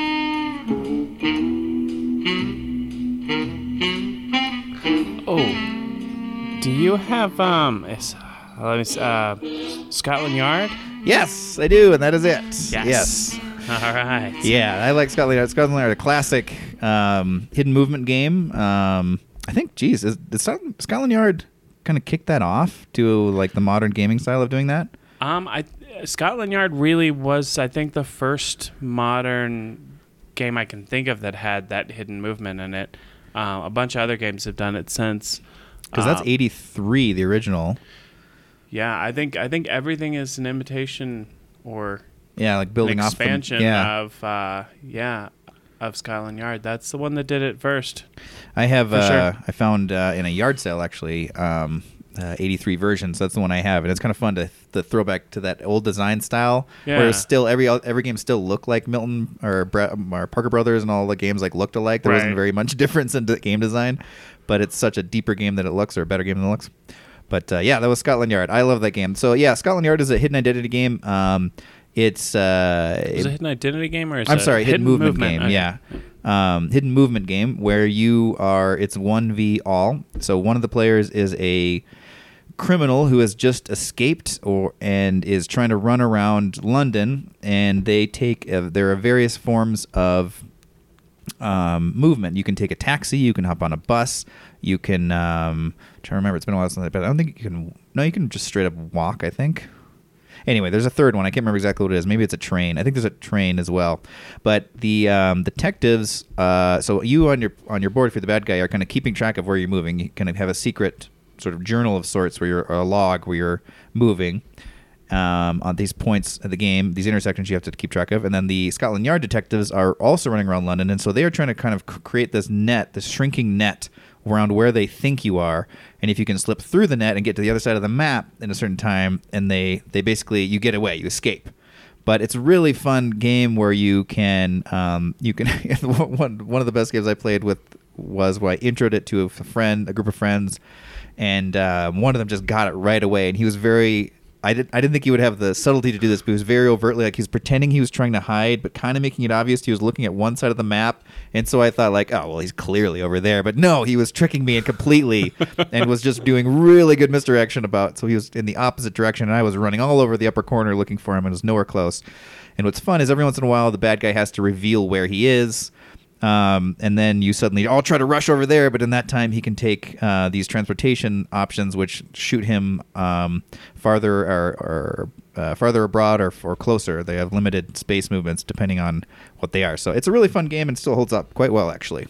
oh, do you have um? Let me. Uh, Scotland Yard. Yes, I do, and that is it. Yes. Yes. All right. Yeah, I like Scotland Yard. Scotland Yard, a classic um, hidden movement game. Um, I think, geez, is, did Scotland Yard kind of kick that off to like the modern gaming style of doing that? Um, I Scotland Yard really was, I think, the first modern game I can think of that had that hidden movement in it. Uh, a bunch of other games have done it since. Because that's Um, '83, the original. Yeah, I think I think everything is an imitation or Yeah, like building an off the- expansion yeah, of uh, yeah. of Scotland Yard. That's the one that did it first. I have. Uh, sure. I found uh, in a yard sale actually. Um, uh, 83 versions. That's the one I have, and it's kind of fun to, to throw back to that old design style, where Yeah. it's still every every game still looked like Milton or, Bre- or Parker Brothers, and all the games like looked alike. There wasn't very much difference in the game design, but it's such a deeper game than it looks, or a better game than it looks. But uh, yeah, that was Scotland Yard. I love that game. So yeah, Scotland Yard is a hidden identity game. Um, it's uh, Is it a hidden identity game or is I'm sorry, hidden, movement, game. Okay. Yeah, um, hidden movement game where you are. It's one v all. So one of the players is a criminal who has just escaped or and is trying to run around London, and they take. Uh, there are various forms of um, movement. You can take a taxi. You can hop on a bus. You can. Um, trying to remember. It's been a while since, I- but I don't think you can. No, you can just straight up walk. I think. Anyway, there's a third one. I can't remember exactly what it is. Maybe it's a train. I think there's a train as well. But the um, detectives. Uh, so you on your on your board, if you're the bad guy, are kind of keeping track of where you're moving. You kind of have a secret sort of journal of sorts where you're a log where you're moving um, on these points of the game, these intersections you have to keep track of. And then the Scotland Yard detectives are also running around London, and so they are trying to kind of create this net, this shrinking net around where they think you are. And if you can slip through the net and get to the other side of the map in a certain time, and they they basically you get away, you escape. But it's a really fun game where you can um, you can one one of the best games I played with was where I introed it to a friend, a group of friends, and uh, one of them just got it right away, and he was very. I didn't. I didn't think he would have the subtlety to do this, but he was very overtly like he was pretending he was trying to hide, but kind of making it obvious he was looking at one side of the map. And so I thought like, oh well, he's clearly over there, but no, he was tricking me and completely, and was just doing really good misdirection about. So he was in the opposite direction, and I was running all over the upper corner looking for him, and was nowhere close. And what's fun is every once in a while the bad guy has to reveal where he is. Um, and then you suddenly all try to rush over there, but in that time he can take uh, these transportation options, which shoot him um, farther or, or uh, farther abroad or, or closer. They have limited space movements depending on what they are. So it's a really fun game and still holds up quite well, actually.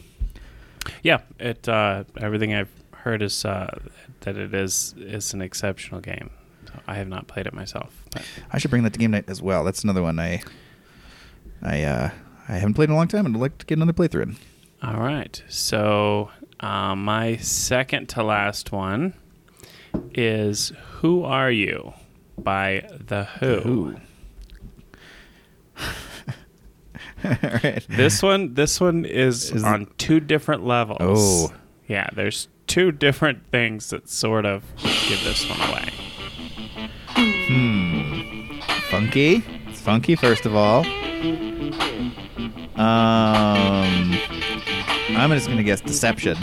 Yeah, it uh, everything I've heard is uh, that it is is an exceptional game. So I have not played it myself. But I should bring that to game night as well. That's another one I I uh, I haven't played in a long time and would like to get another playthrough in. all right, so uh, my second to last one is "Who Are You" by the Who. All right. This one, this one is, Is- on two different levels. Oh. yeah. There's two different things that sort of give this one away. Hmm. Funky. It's funky, first of all. Um, I'm just gonna guess deception.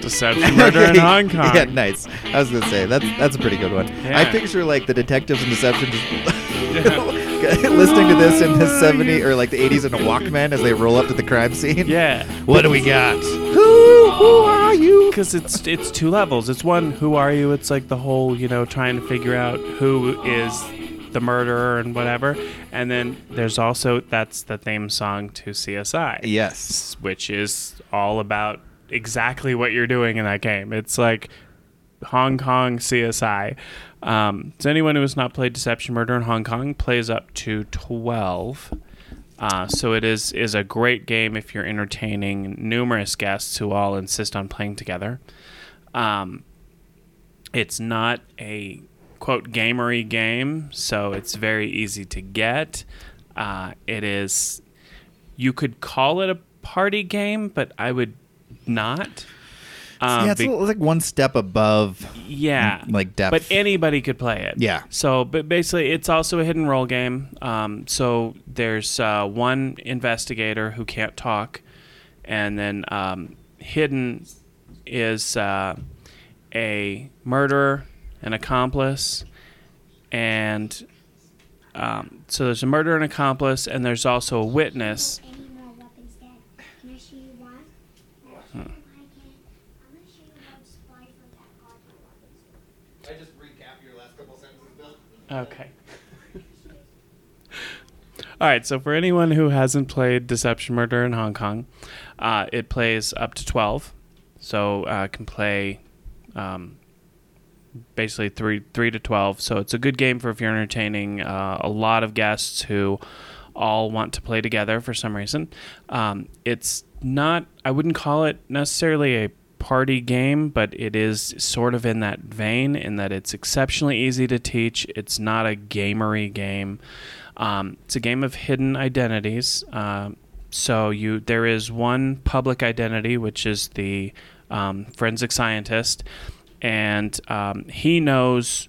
Deception, murder in Hong Kong. yeah, nice. I was gonna say that's that's a pretty good one. I picture like the detectives in Deception just listening to this in the 70s or like the 80s in a Walkman as they roll up to the crime scene. Yeah. What do we got? Who who are you? Because it's it's two levels. It's one, who are you? It's like the whole, you know, trying to figure out who is the murderer and whatever. And then there's also that's the theme song to CSI. Yes. Which is all about exactly what you're doing in that game. It's like Hong Kong CSI. Um, so anyone who has not played Deception Murder in Hong Kong plays up to twelve. Uh, so it is is a great game if you're entertaining numerous guests who all insist on playing together. Um, it's not a quote gamery game, so it's very easy to get. Uh, it is. You could call it a party game, but I would not. Um, yeah, it's be- like one step above. yeah, like depth. But anybody could play it. Yeah. So, but basically, it's also a hidden role game. Um, so there's uh, one investigator who can't talk, and then um, hidden is uh, a murderer, an accomplice, and um, so there's a murder and accomplice, and there's also a witness. Any more weapons, Dad? Can I show you one? I can. I'm gonna show you how to supply for that hard weapons. I just recap your last couple sentences, Okay. All right, so for anyone who hasn't played Deception Murder in Hong Kong, uh, it plays up to 12. So uh, can play um, basically 3, 3 to 12. So it's a good game for if you're entertaining uh, a lot of guests who all want to play together for some reason. Um, it's not, I wouldn't call it necessarily a party game, but it is sort of in that vein in that it's exceptionally easy to teach. It's not a gamery game. Um, it's a game of hidden identities. Um, so you there is one public identity, which is the um, forensic scientist, and um, he knows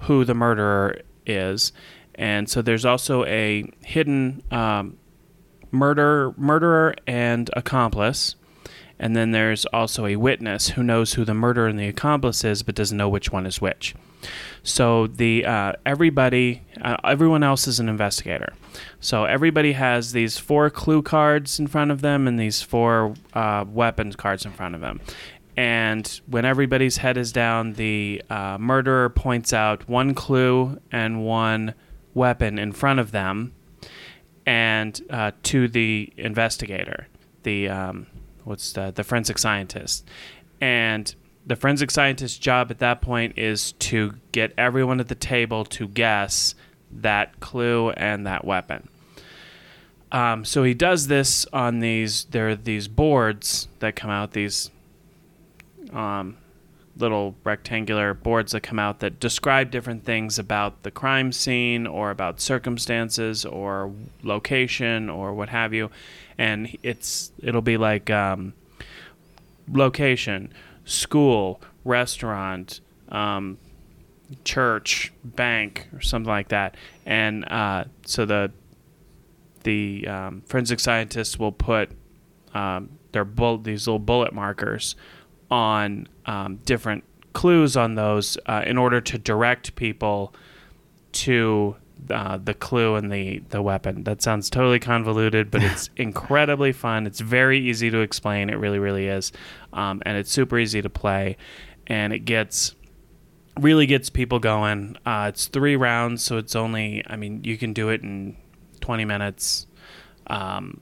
who the murderer is. And so there's also a hidden um, murder murderer and accomplice. And then there's also a witness who knows who the murderer and the accomplice is, but doesn't know which one is which. So the uh, everybody, uh, everyone else is an investigator. So everybody has these four clue cards in front of them and these four uh, weapons cards in front of them. And when everybody's head is down, the uh, murderer points out one clue and one weapon in front of them, and uh, to the investigator, the um, what's the the forensic scientist, and the forensic scientist's job at that point is to get everyone at the table to guess that clue and that weapon. Um, so he does this on these. There are these boards that come out. These um, little rectangular boards that come out that describe different things about the crime scene or about circumstances or location or what have you. And it's it'll be like um, location, school, restaurant, um, church, bank, or something like that. And uh, so the the um, forensic scientists will put um, their bull- these little bullet markers on um, different clues on those uh, in order to direct people to uh, the clue and the, the weapon. That sounds totally convoluted, but it's incredibly fun. It's very easy to explain. It really, really is. Um, and it's super easy to play. And it gets really gets people going. Uh, it's three rounds, so it's only, I mean, you can do it in 20 minutes. Um,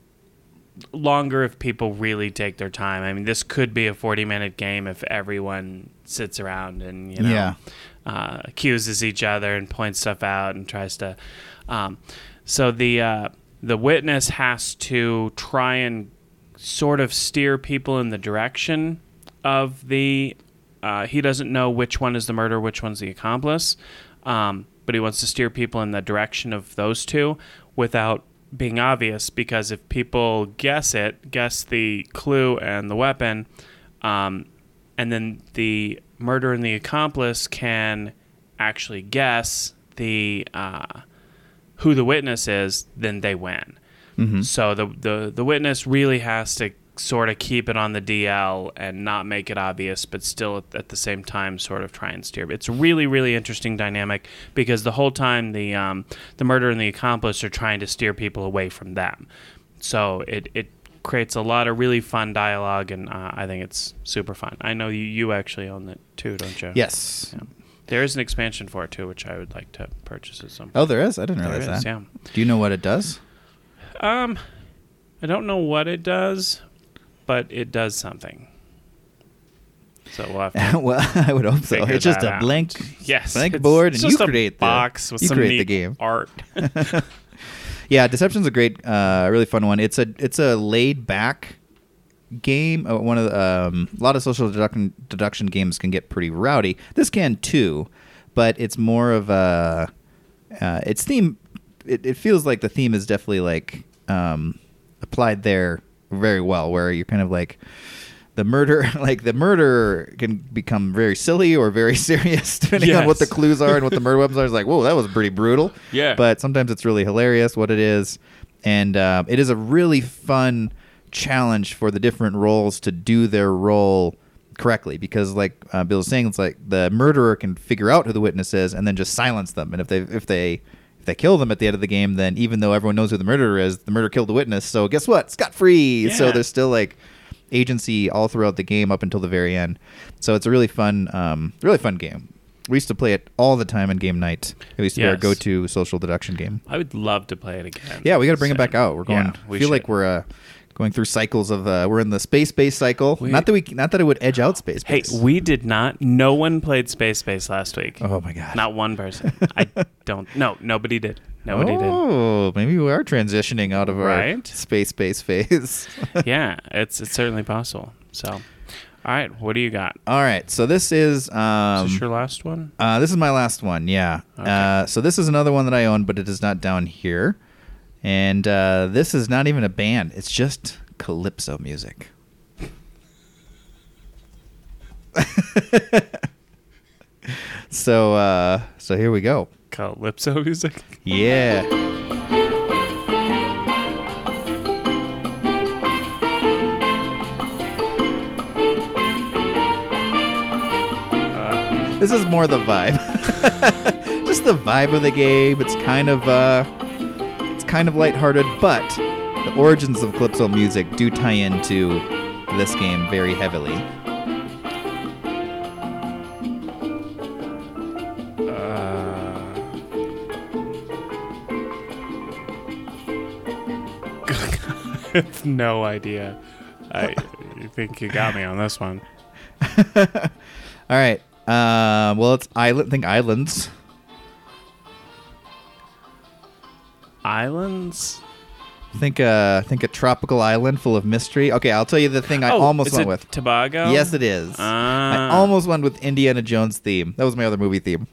longer if people really take their time. I mean, this could be a 40 minute game if everyone sits around and, you know, Yeah. uh, accuses each other and points stuff out and tries to. Um, so the uh, the witness has to try and sort of steer people in the direction of the. Uh, he doesn't know which one is the murderer, which one's the accomplice, um, but he wants to steer people in the direction of those two without being obvious. Because if people guess it, guess the clue and the weapon, um, and then the murderer and the accomplice can actually guess the uh, who the witness is, then they win. So the, the the witness really has to sort of keep it on the DL and not make it obvious, but still at, the same time sort of try and steer. It's a really really interesting dynamic because the whole time the um, the murderer and the accomplice are trying to steer people away from them. So it it creates a lot of really fun dialogue, and uh, I think it's super fun. I know you you actually own it too, don't you? Yes. Yeah. There is an expansion for it too, which I would like to purchase at some. Point. Oh, there is. I didn't realize is, that. yeah. Do you know what it does? Um, I don't know what it does, but it does something. So we'll have to. well, I would hope so. It's just a out. blank, Yes, blank board, and you create the box with you some create the game. art. Yeah, Deception's a great, uh, really fun one. It's a it's a laid back game. Uh, one of the, um, a lot of social deduction deduction games can get pretty rowdy. This can too, but it's more of a uh, its theme. It, it feels like the theme is definitely like um, applied there very well, where you're kind of like the murder like the murder can become very silly or very serious depending on what the clues are and what the murder weapons are. It's like whoa that was pretty brutal. Yeah. but sometimes it's really hilarious what it is. And uh, it is a really fun challenge for the different roles to do their role correctly because like uh, bill was saying it's like the murderer can figure out who the witness is and then just silence them. And if they if they they kill them at the end of the game then even though everyone knows who the murderer is the murderer killed the witness. So guess what? Scot free. So there's still like agency all throughout the game up until the very end. So it's a really fun um, really fun game. We used to play it all the time in game night. It used to be our go-to social deduction game. I would love to play it again. yeah, we got to bring it back out. We're going. yeah, we feel like we're uh, going through cycles of. Uh, we're in the space base cycle. We- not that we, not that it would edge out space base. Hey, we did not. No one played Space Base last week. oh my god. Not one person. I don't. No, nobody did. Nobody did. oh, maybe we are transitioning out of our Right? space base phase. Yeah, it's it's certainly possible. So, all right, what do you got? All right, so this is um, Is this your last one? Uh, this is my last one. Yeah. Okay. Uh, so this is another one that I own, but it is not down here. And uh, this is not even a band. It's just calypso music. so uh, so here we go. Calypso music. Yeah. This is more the vibe. Just the vibe of the game. It's kind of uh kind of lighthearted, but the origins of calypso music do tie into this game very heavily. Have no idea. I you think you got me on this one. All right. Uh, well, it's island. Think islands. Islands. Think uh, think a tropical island full of mystery. Okay, I'll tell you the thing I oh, almost is went it with. Tobago. Yes, it is. I Ah. almost went with Indiana Jones theme. That was my other movie theme.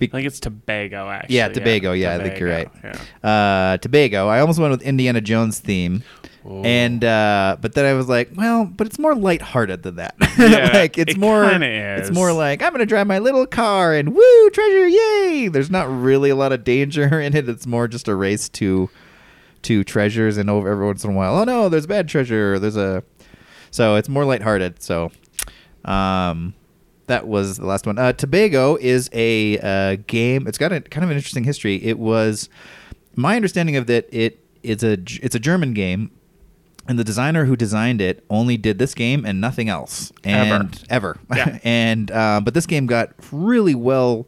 Be- I think it's Tobago. Actually. Yeah, Tobago, yeah, I think you're right. Yeah. uh, Tobago. I almost went with Indiana Jones theme, Ooh. and uh, but then I was like, well, but it's more lighthearted than that. Yeah, like it's it more, it's more like I'm gonna drive my little car and woo treasure, yay! There's not really a lot of danger in it. It's more just a race to to treasures, and over every once in a while, oh no, there's a bad treasure. There's a so it's more lighthearted. So, um, that was the last one. Uh, Tobago is a uh, game. It's got a kind of an interesting history. It was my understanding of that. it It is a it's a German game, and the designer who designed it only did this game and nothing else. Ever. And ever. Yeah. and uh, but this game got really well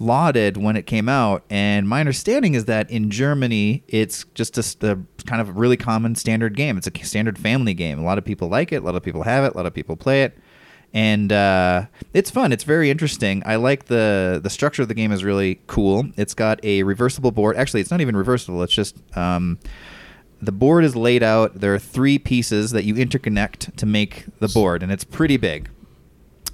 lauded when it came out. And my understanding is that in germany it's just a, a kind of really common standard game. It's a standard family game. A lot of people like it. A lot of people have it. A lot of people play it. And uh, it's fun. It's very interesting. I like the the structure of the game is really cool. It's got a reversible board. Actually it's not even reversible. It's just um, the board is laid out there are three pieces that you interconnect to make the board and it's pretty big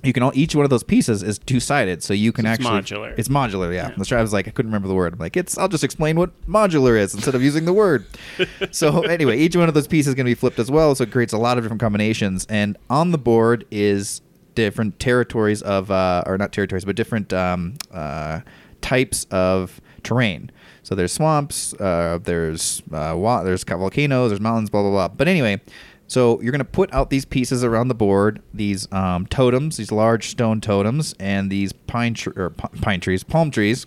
you can all each one of those pieces is two sided, so you can So it's actually modular. It's modular, yeah. That's right. I was like, I couldn't remember the word. I'm like, it's. I'll just explain what modular is instead of using the word. so anyway, each one of those pieces is going to be flipped as well, so it creates a lot of different combinations. And on the board is different territories of, uh, or not territories, but different um, uh, types of terrain. So there's swamps, uh, there's uh, wa- there's volcanoes, there's mountains, blah blah blah. But anyway, so you're gonna put out these pieces around the board, these um, totems, these large stone totems, and these pine tr- or p- pine trees, palm trees,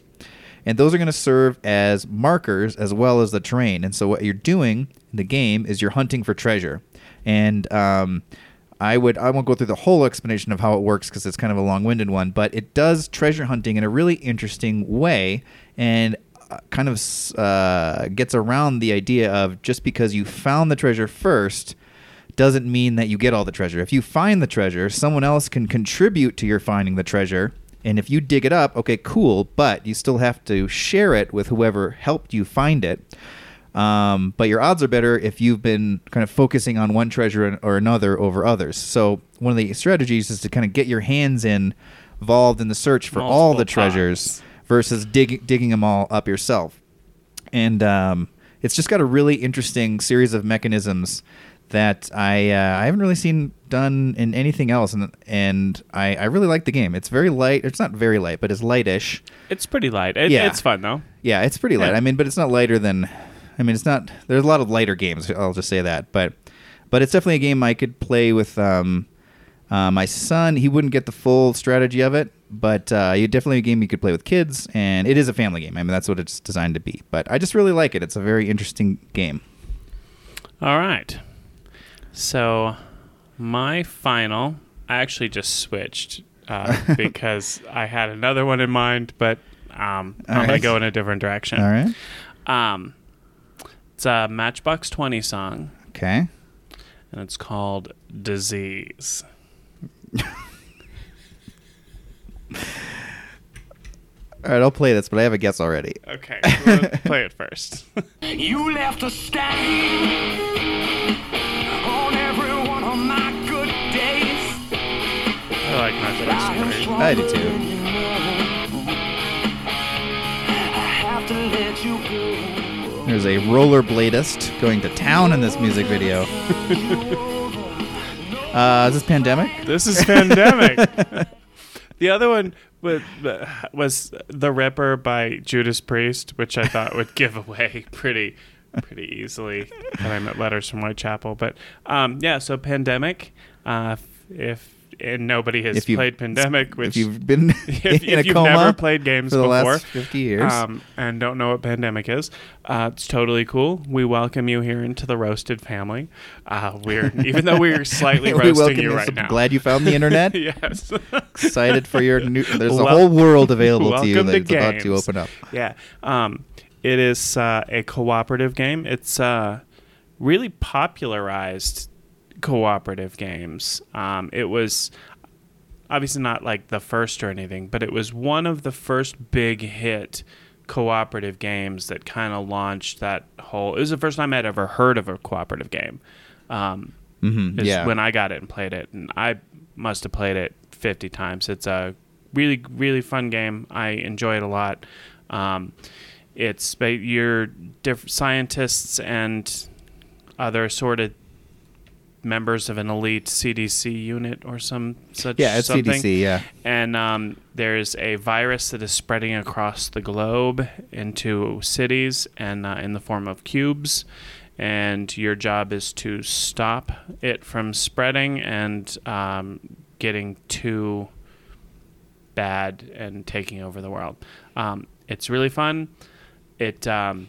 and those are gonna serve as markers as well as the terrain. And so what you're doing in the game is you're hunting for treasure, and um, I would I won't go through the whole explanation of how it works because it's kind of a long-winded one, but it does treasure hunting in a really interesting way and kind of uh, gets around the idea of just because you found the treasure first doesn't mean that you get all the treasure. If you find the treasure, someone else can contribute to your finding the treasure. And if you dig it up, okay, cool, but you still have to share it with whoever helped you find it. Um, but your odds are better if you've been kind of focusing on one treasure or another over others. So one of the strategies is to kind of get your hands in, involved in the search for all the treasures times. Versus dig- digging them all up yourself. And um, it's just got a really interesting series of mechanisms that I uh, I haven't really seen done in anything else, and and I, I really like the game. It's very light. It's not very light, but it's lightish. It's pretty light. It, Yeah. It's fun though. Yeah, it's pretty light. Yeah. I mean, but it's not lighter than. I mean, it's not. There's a lot of lighter games. I'll just say that, but but it's definitely a game I could play with um, uh, my son. He wouldn't get the full strategy of it, but uh, you definitely a game you could play with kids, and it is a family game. I mean, that's what it's designed to be. But I just really like it. It's a very interesting game. All right. So, my final, I actually just switched uh, because I had another one in mind, but um, I'm going to go in a different direction. All right. Um, it's a Matchbox 20 song. Okay. and it's called Disease. All right, I'll play this, but I have a guess already. Okay, we'll play it first. You left a stain on every one of my good days. I like my first I do too. I have to let you go. There's a rollerbladist going to town in this music video. uh, is this pandemic? This is pandemic. the other one was, was the Ripper by Judas Priest, which I thought would give away pretty pretty easily that I'm at Letters from Whitechapel. But um, yeah, so pandemic. Uh, if and nobody has played pandemic, which if you've been if, in if a you've coma never played games for the before, last 50 years, um, and don't know what pandemic is, uh, it's totally cool. We welcome you here into the roasted family. Uh, we're even though we're slightly we roasting you right now. Glad you found the internet. yes. Excited for your new. There's a whole world available to you that's about to open up. Yeah. Um, it is uh, a cooperative game. It's uh, really popularized cooperative games. Um, it was obviously not like the first or anything, but it was one of the first big hit cooperative games that kind of launched that whole. It was the first time I'd ever heard of a cooperative game. Um, hmm is Yeah. when I got it and played it, and I must have played it 50 times. It's a really, really fun game. I enjoy it a lot. Um, it's you're diff- scientists and other sort of members of an elite CDC unit or some such yeah, it's something CDC. Yeah. and um, there's a virus that is spreading across the globe into cities and uh, in the form of cubes and your job is to stop it from spreading and um, getting too bad and taking over the world um, it's really fun it um,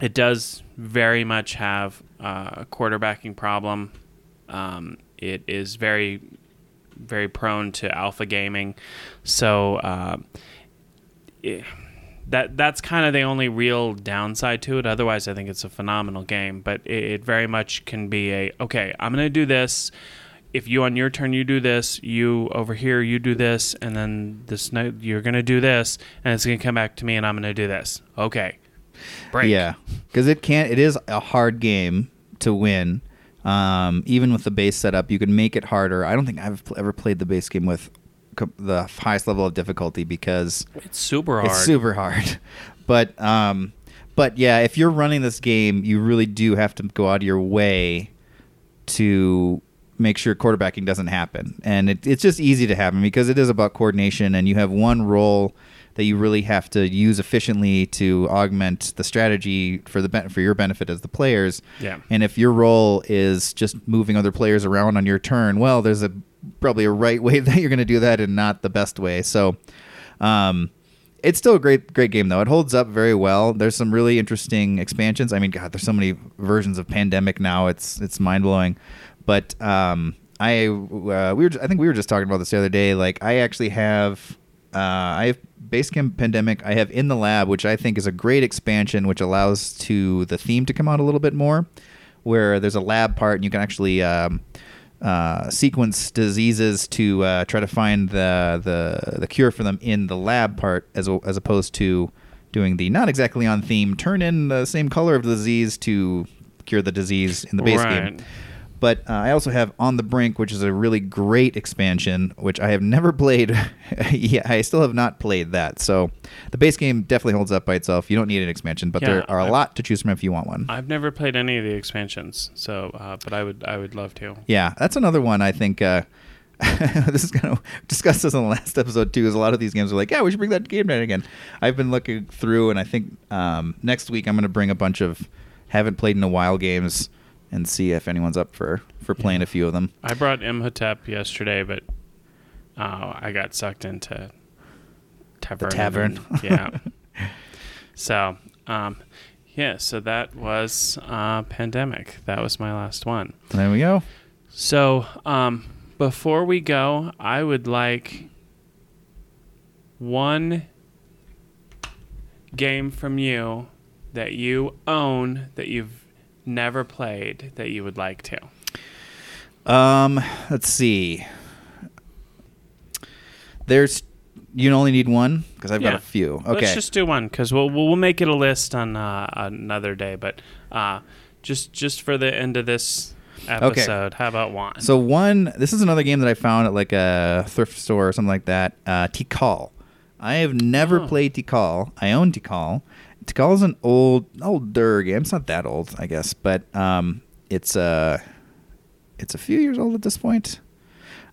it does very much have uh, a quarterbacking problem um, it is very very prone to alpha gaming. So uh, it- that that's kind of the only real downside to it. Otherwise, I think it's a phenomenal game. But it, it very much can be a okay. I'm gonna do this. If you on your turn you do this, you over here you do this, and then this night you're gonna do this, and it's gonna come back to me, and I'm gonna do this. Okay, break. Yeah, because it can't. It is a hard game to win. Um, even with the base setup, you can make it harder. I don't think I've pl- ever played the base game with co- the highest level of difficulty because it's super hard. it's super hard. But um, but yeah, if you're running this game, you really do have to go out of your way to make sure quarterbacking doesn't happen. And it, it's just easy to happen because it is about coordination, and you have one role that you really have to use efficiently to augment the strategy for the ben- for your benefit as the players. Yeah. And if your role is just moving other players around on your turn, well, there's a probably a right way that you're going to do that and not the best way. So, um, it's still a great great game though. It holds up very well. There's some really interesting expansions. I mean, God, there's so many versions of Pandemic now. It's it's mind blowing. But um, I uh, we were I think we were just talking about this the other day. Like I actually have uh, I have base game Pandemic. I have in the lab, which I think is a great expansion, which allows to the theme to come out a little bit more. Where there's a lab part, and you can actually um, uh, sequence diseases to uh, try to find the, the the cure for them in the lab part, as as opposed to doing the not exactly on theme. Turn in the same color of the disease to cure the disease in the base game. But uh, I also have On the Brink, which is a really great expansion, which I have never played. yeah, I still have not played that. So the base game definitely holds up by itself. You don't need an expansion, but Yeah, there are a I- lot to choose from if you want one. I've never played any of the expansions, so uh, but I would I would love to. Yeah, that's another one I think. Uh, this is going to discuss this in the last episode too. Is a lot of these games are like, yeah, we should bring that game night again. I've been looking through, and I think um, next week I'm going to bring a bunch of haven't played in a while games and see if anyone's up for for playing a few of them. I brought Imhotep yesterday, but uh, I got sucked into tavern. tavern. yeah. so, um, yeah. So that was uh, pandemic. That was my last one. There we go. So, um, before we go, I would like one game from you that you own that you've never played that you would like to. Um, let's see. There's you only need one because I've got a few. Okay. Let's just do one because we'll we'll make it a list on uh, another day. But uh, just just for the end of this episode, how about one? So one, this is another game that I found at like a thrift store or something like that. Uh, Tikal. I have never Oh. played Tikal. I own Tikal. Tikal is an old, older game. It's not that old, I guess, but um, it's uh, it's a few years old at this point.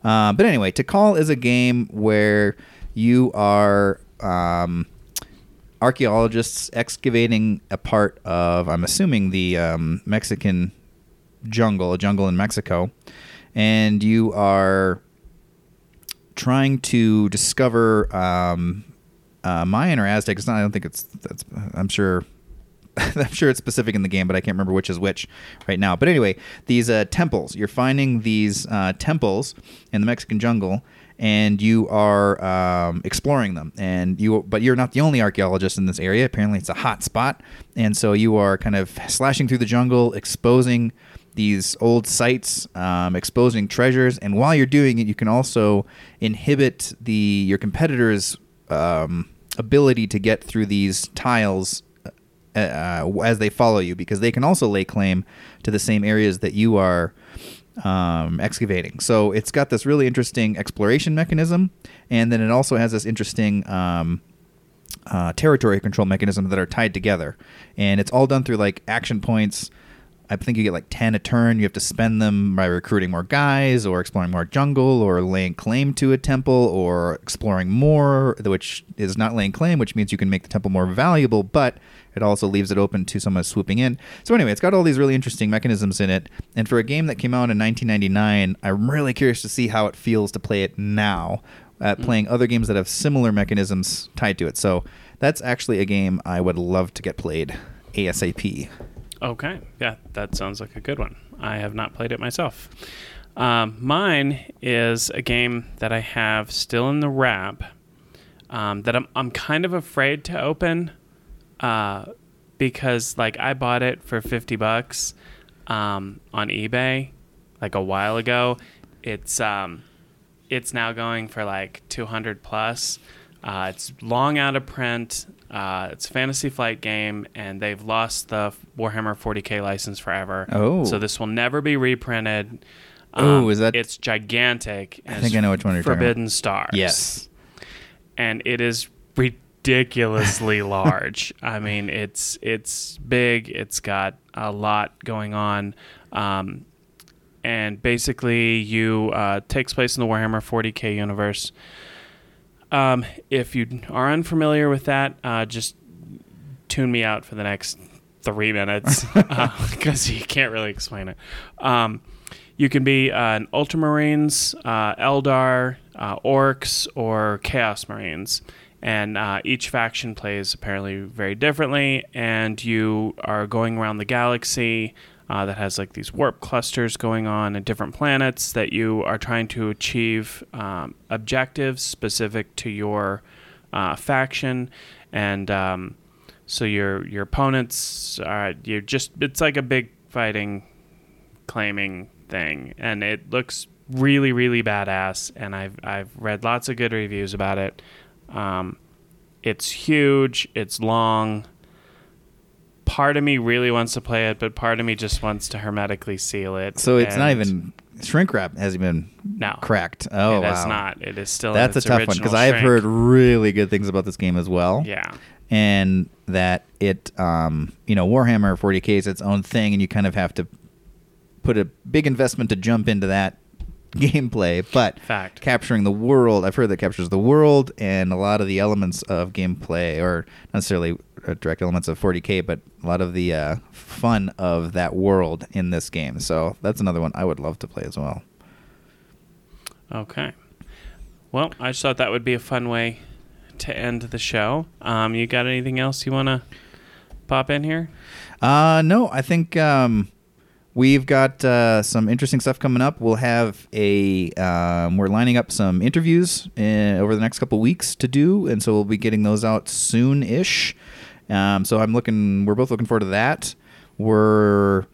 Uh, but anyway, Tikal is a game where you are um, archaeologists excavating a part of, I'm assuming, the um, Mexican jungle, a jungle in Mexico, and you are trying to discover um, uh, Mayan or Aztec. It's not. I don't think it's. That's. I'm sure. I'm sure it's specific in the game, but I can't remember which is which right now. But anyway, these uh, temples. You're finding these uh, temples in the Mexican jungle, and you are um, exploring them. And you, but you're not the only archaeologist in this area. Apparently, it's a hot spot, and so you are kind of slashing through the jungle, exposing these old sites, um, exposing treasures, and while you're doing it, you can also inhibit the your competitors' um, ability to get through these tiles uh, uh, as they follow you, because they can also lay claim to the same areas that you are um, excavating. So it's got this really interesting exploration mechanism, and then it also has this interesting. Um, uh, territory control mechanism that are tied together, and it's all done through like action points. I think you get like ten a turn. You have to spend them by recruiting more guys, or exploring more jungle, or laying claim to a temple, or exploring more, which is not laying claim, which means you can make the temple more valuable, but it also leaves it open to someone swooping in. So anyway, it's got all these really interesting mechanisms in it, and for a game that came out in 1999, I'm really curious to see how it feels to play it now at playing other games that have similar mechanisms tied to it. So that's actually a game I would love to get played ASAP. Okay, yeah, that sounds like a good one. I have not played it myself. Um, mine is a game that I have still in the wrap um, that I'm I'm kind of afraid to open uh, because like I bought it for fifty bucks um, on eBay like a while ago. It's um, it's now going for like two hundred plus. Uh, it's long out of print. Uh, it's a fantasy flight game, and they've lost the Warhammer 40k license forever. Oh. so this will never be reprinted. Oh, is that- It's gigantic. I think I know which one you're talking about. Forbidden Stars Yes. and it is ridiculously large. I mean, it's it's big. It's got a lot going on, um, and basically, you uh, takes place in the Warhammer 40k universe. Um, if you are unfamiliar with that, uh, just tune me out for the next three minutes because you can't really explain it. Um, you can be uh, an Ultramarines, uh, Eldar, uh, Orks, or Chaos Marines. And uh, each faction plays apparently very differently, and you are going around the galaxy uh, that has like these warp clusters going on and different planets that you are trying to achieve um, objectives specific to your uh, faction. And um, so your your opponents are you're just it's like a big fighting claiming thing and it looks really really badass and I've I've read lots of good reviews about it. Um, it's huge, it's long. Part of me really wants to play it, but part of me just wants to hermetically seal it. So it's not even shrink wrap hasn't been no cracked. Oh it wow, is not. It is still in That's a tough one because I've heard really good things about this game as well. Yeah. and that it, um, you know, Warhammer 40k is its own thing, and you kind of have to put a big investment to jump into that gameplay. But Fact. capturing the world, I've heard that captures the world and a lot of the elements of gameplay, or necessarily direct elements of 40k, but a lot of the uh, fun of that world in this game. So that's another one I would love to play as well. Okay. Well, I just thought that would be a fun way to end the show. Um, you got anything else you want to pop in here? Uh, no, I think um, we've got uh, some interesting stuff coming up. We'll have a um, we're lining up some interviews uh, over the next couple weeks to do, and so we'll be getting those out soon-ish. Um, so I'm looking. We're both looking forward to that. We're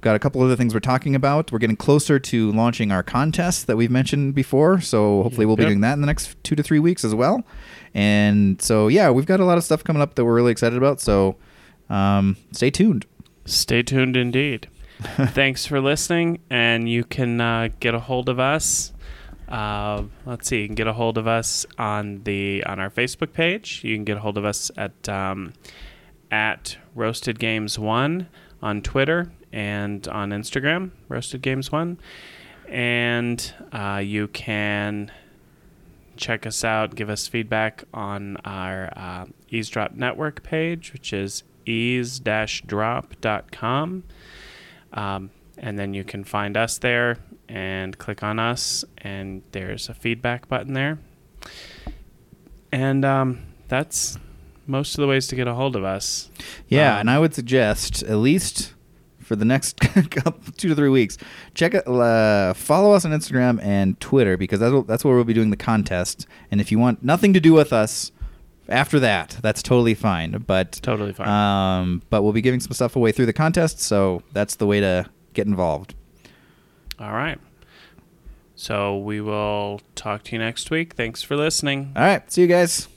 got a couple other things we're talking about. We're getting closer to launching our contest that we've mentioned before. So hopefully we'll be Yep. doing that in the next two to three weeks as well. And so yeah, we've got a lot of stuff coming up that we're really excited about. So um, stay tuned. Stay tuned indeed. Thanks for listening, and you can uh, get a hold of us. Uh, let's see, you can get a hold of us on the on our Facebook page. You can get a hold of us at um, at Roasted Games One on Twitter and on Instagram, Roasted Games One, and uh, you can check us out, give us feedback on our uh, Eavesdrop Network page, which is ease-drop.com. Um, and then you can find us there and click on us, and there's a feedback button there. And um, that's most of the ways to get a hold of us. Yeah, Um, and I would suggest at least for the next couple, two to three weeks, check it. Uh, follow us on Instagram and Twitter because that's what, that's where we'll be doing the contest. And if you want nothing to do with us after that, that's totally fine. But Totally fine. Um, but we'll be giving some stuff away through the contest, so that's the way to get involved. All right. So we will talk to you next week. Thanks for listening. All right, see you guys.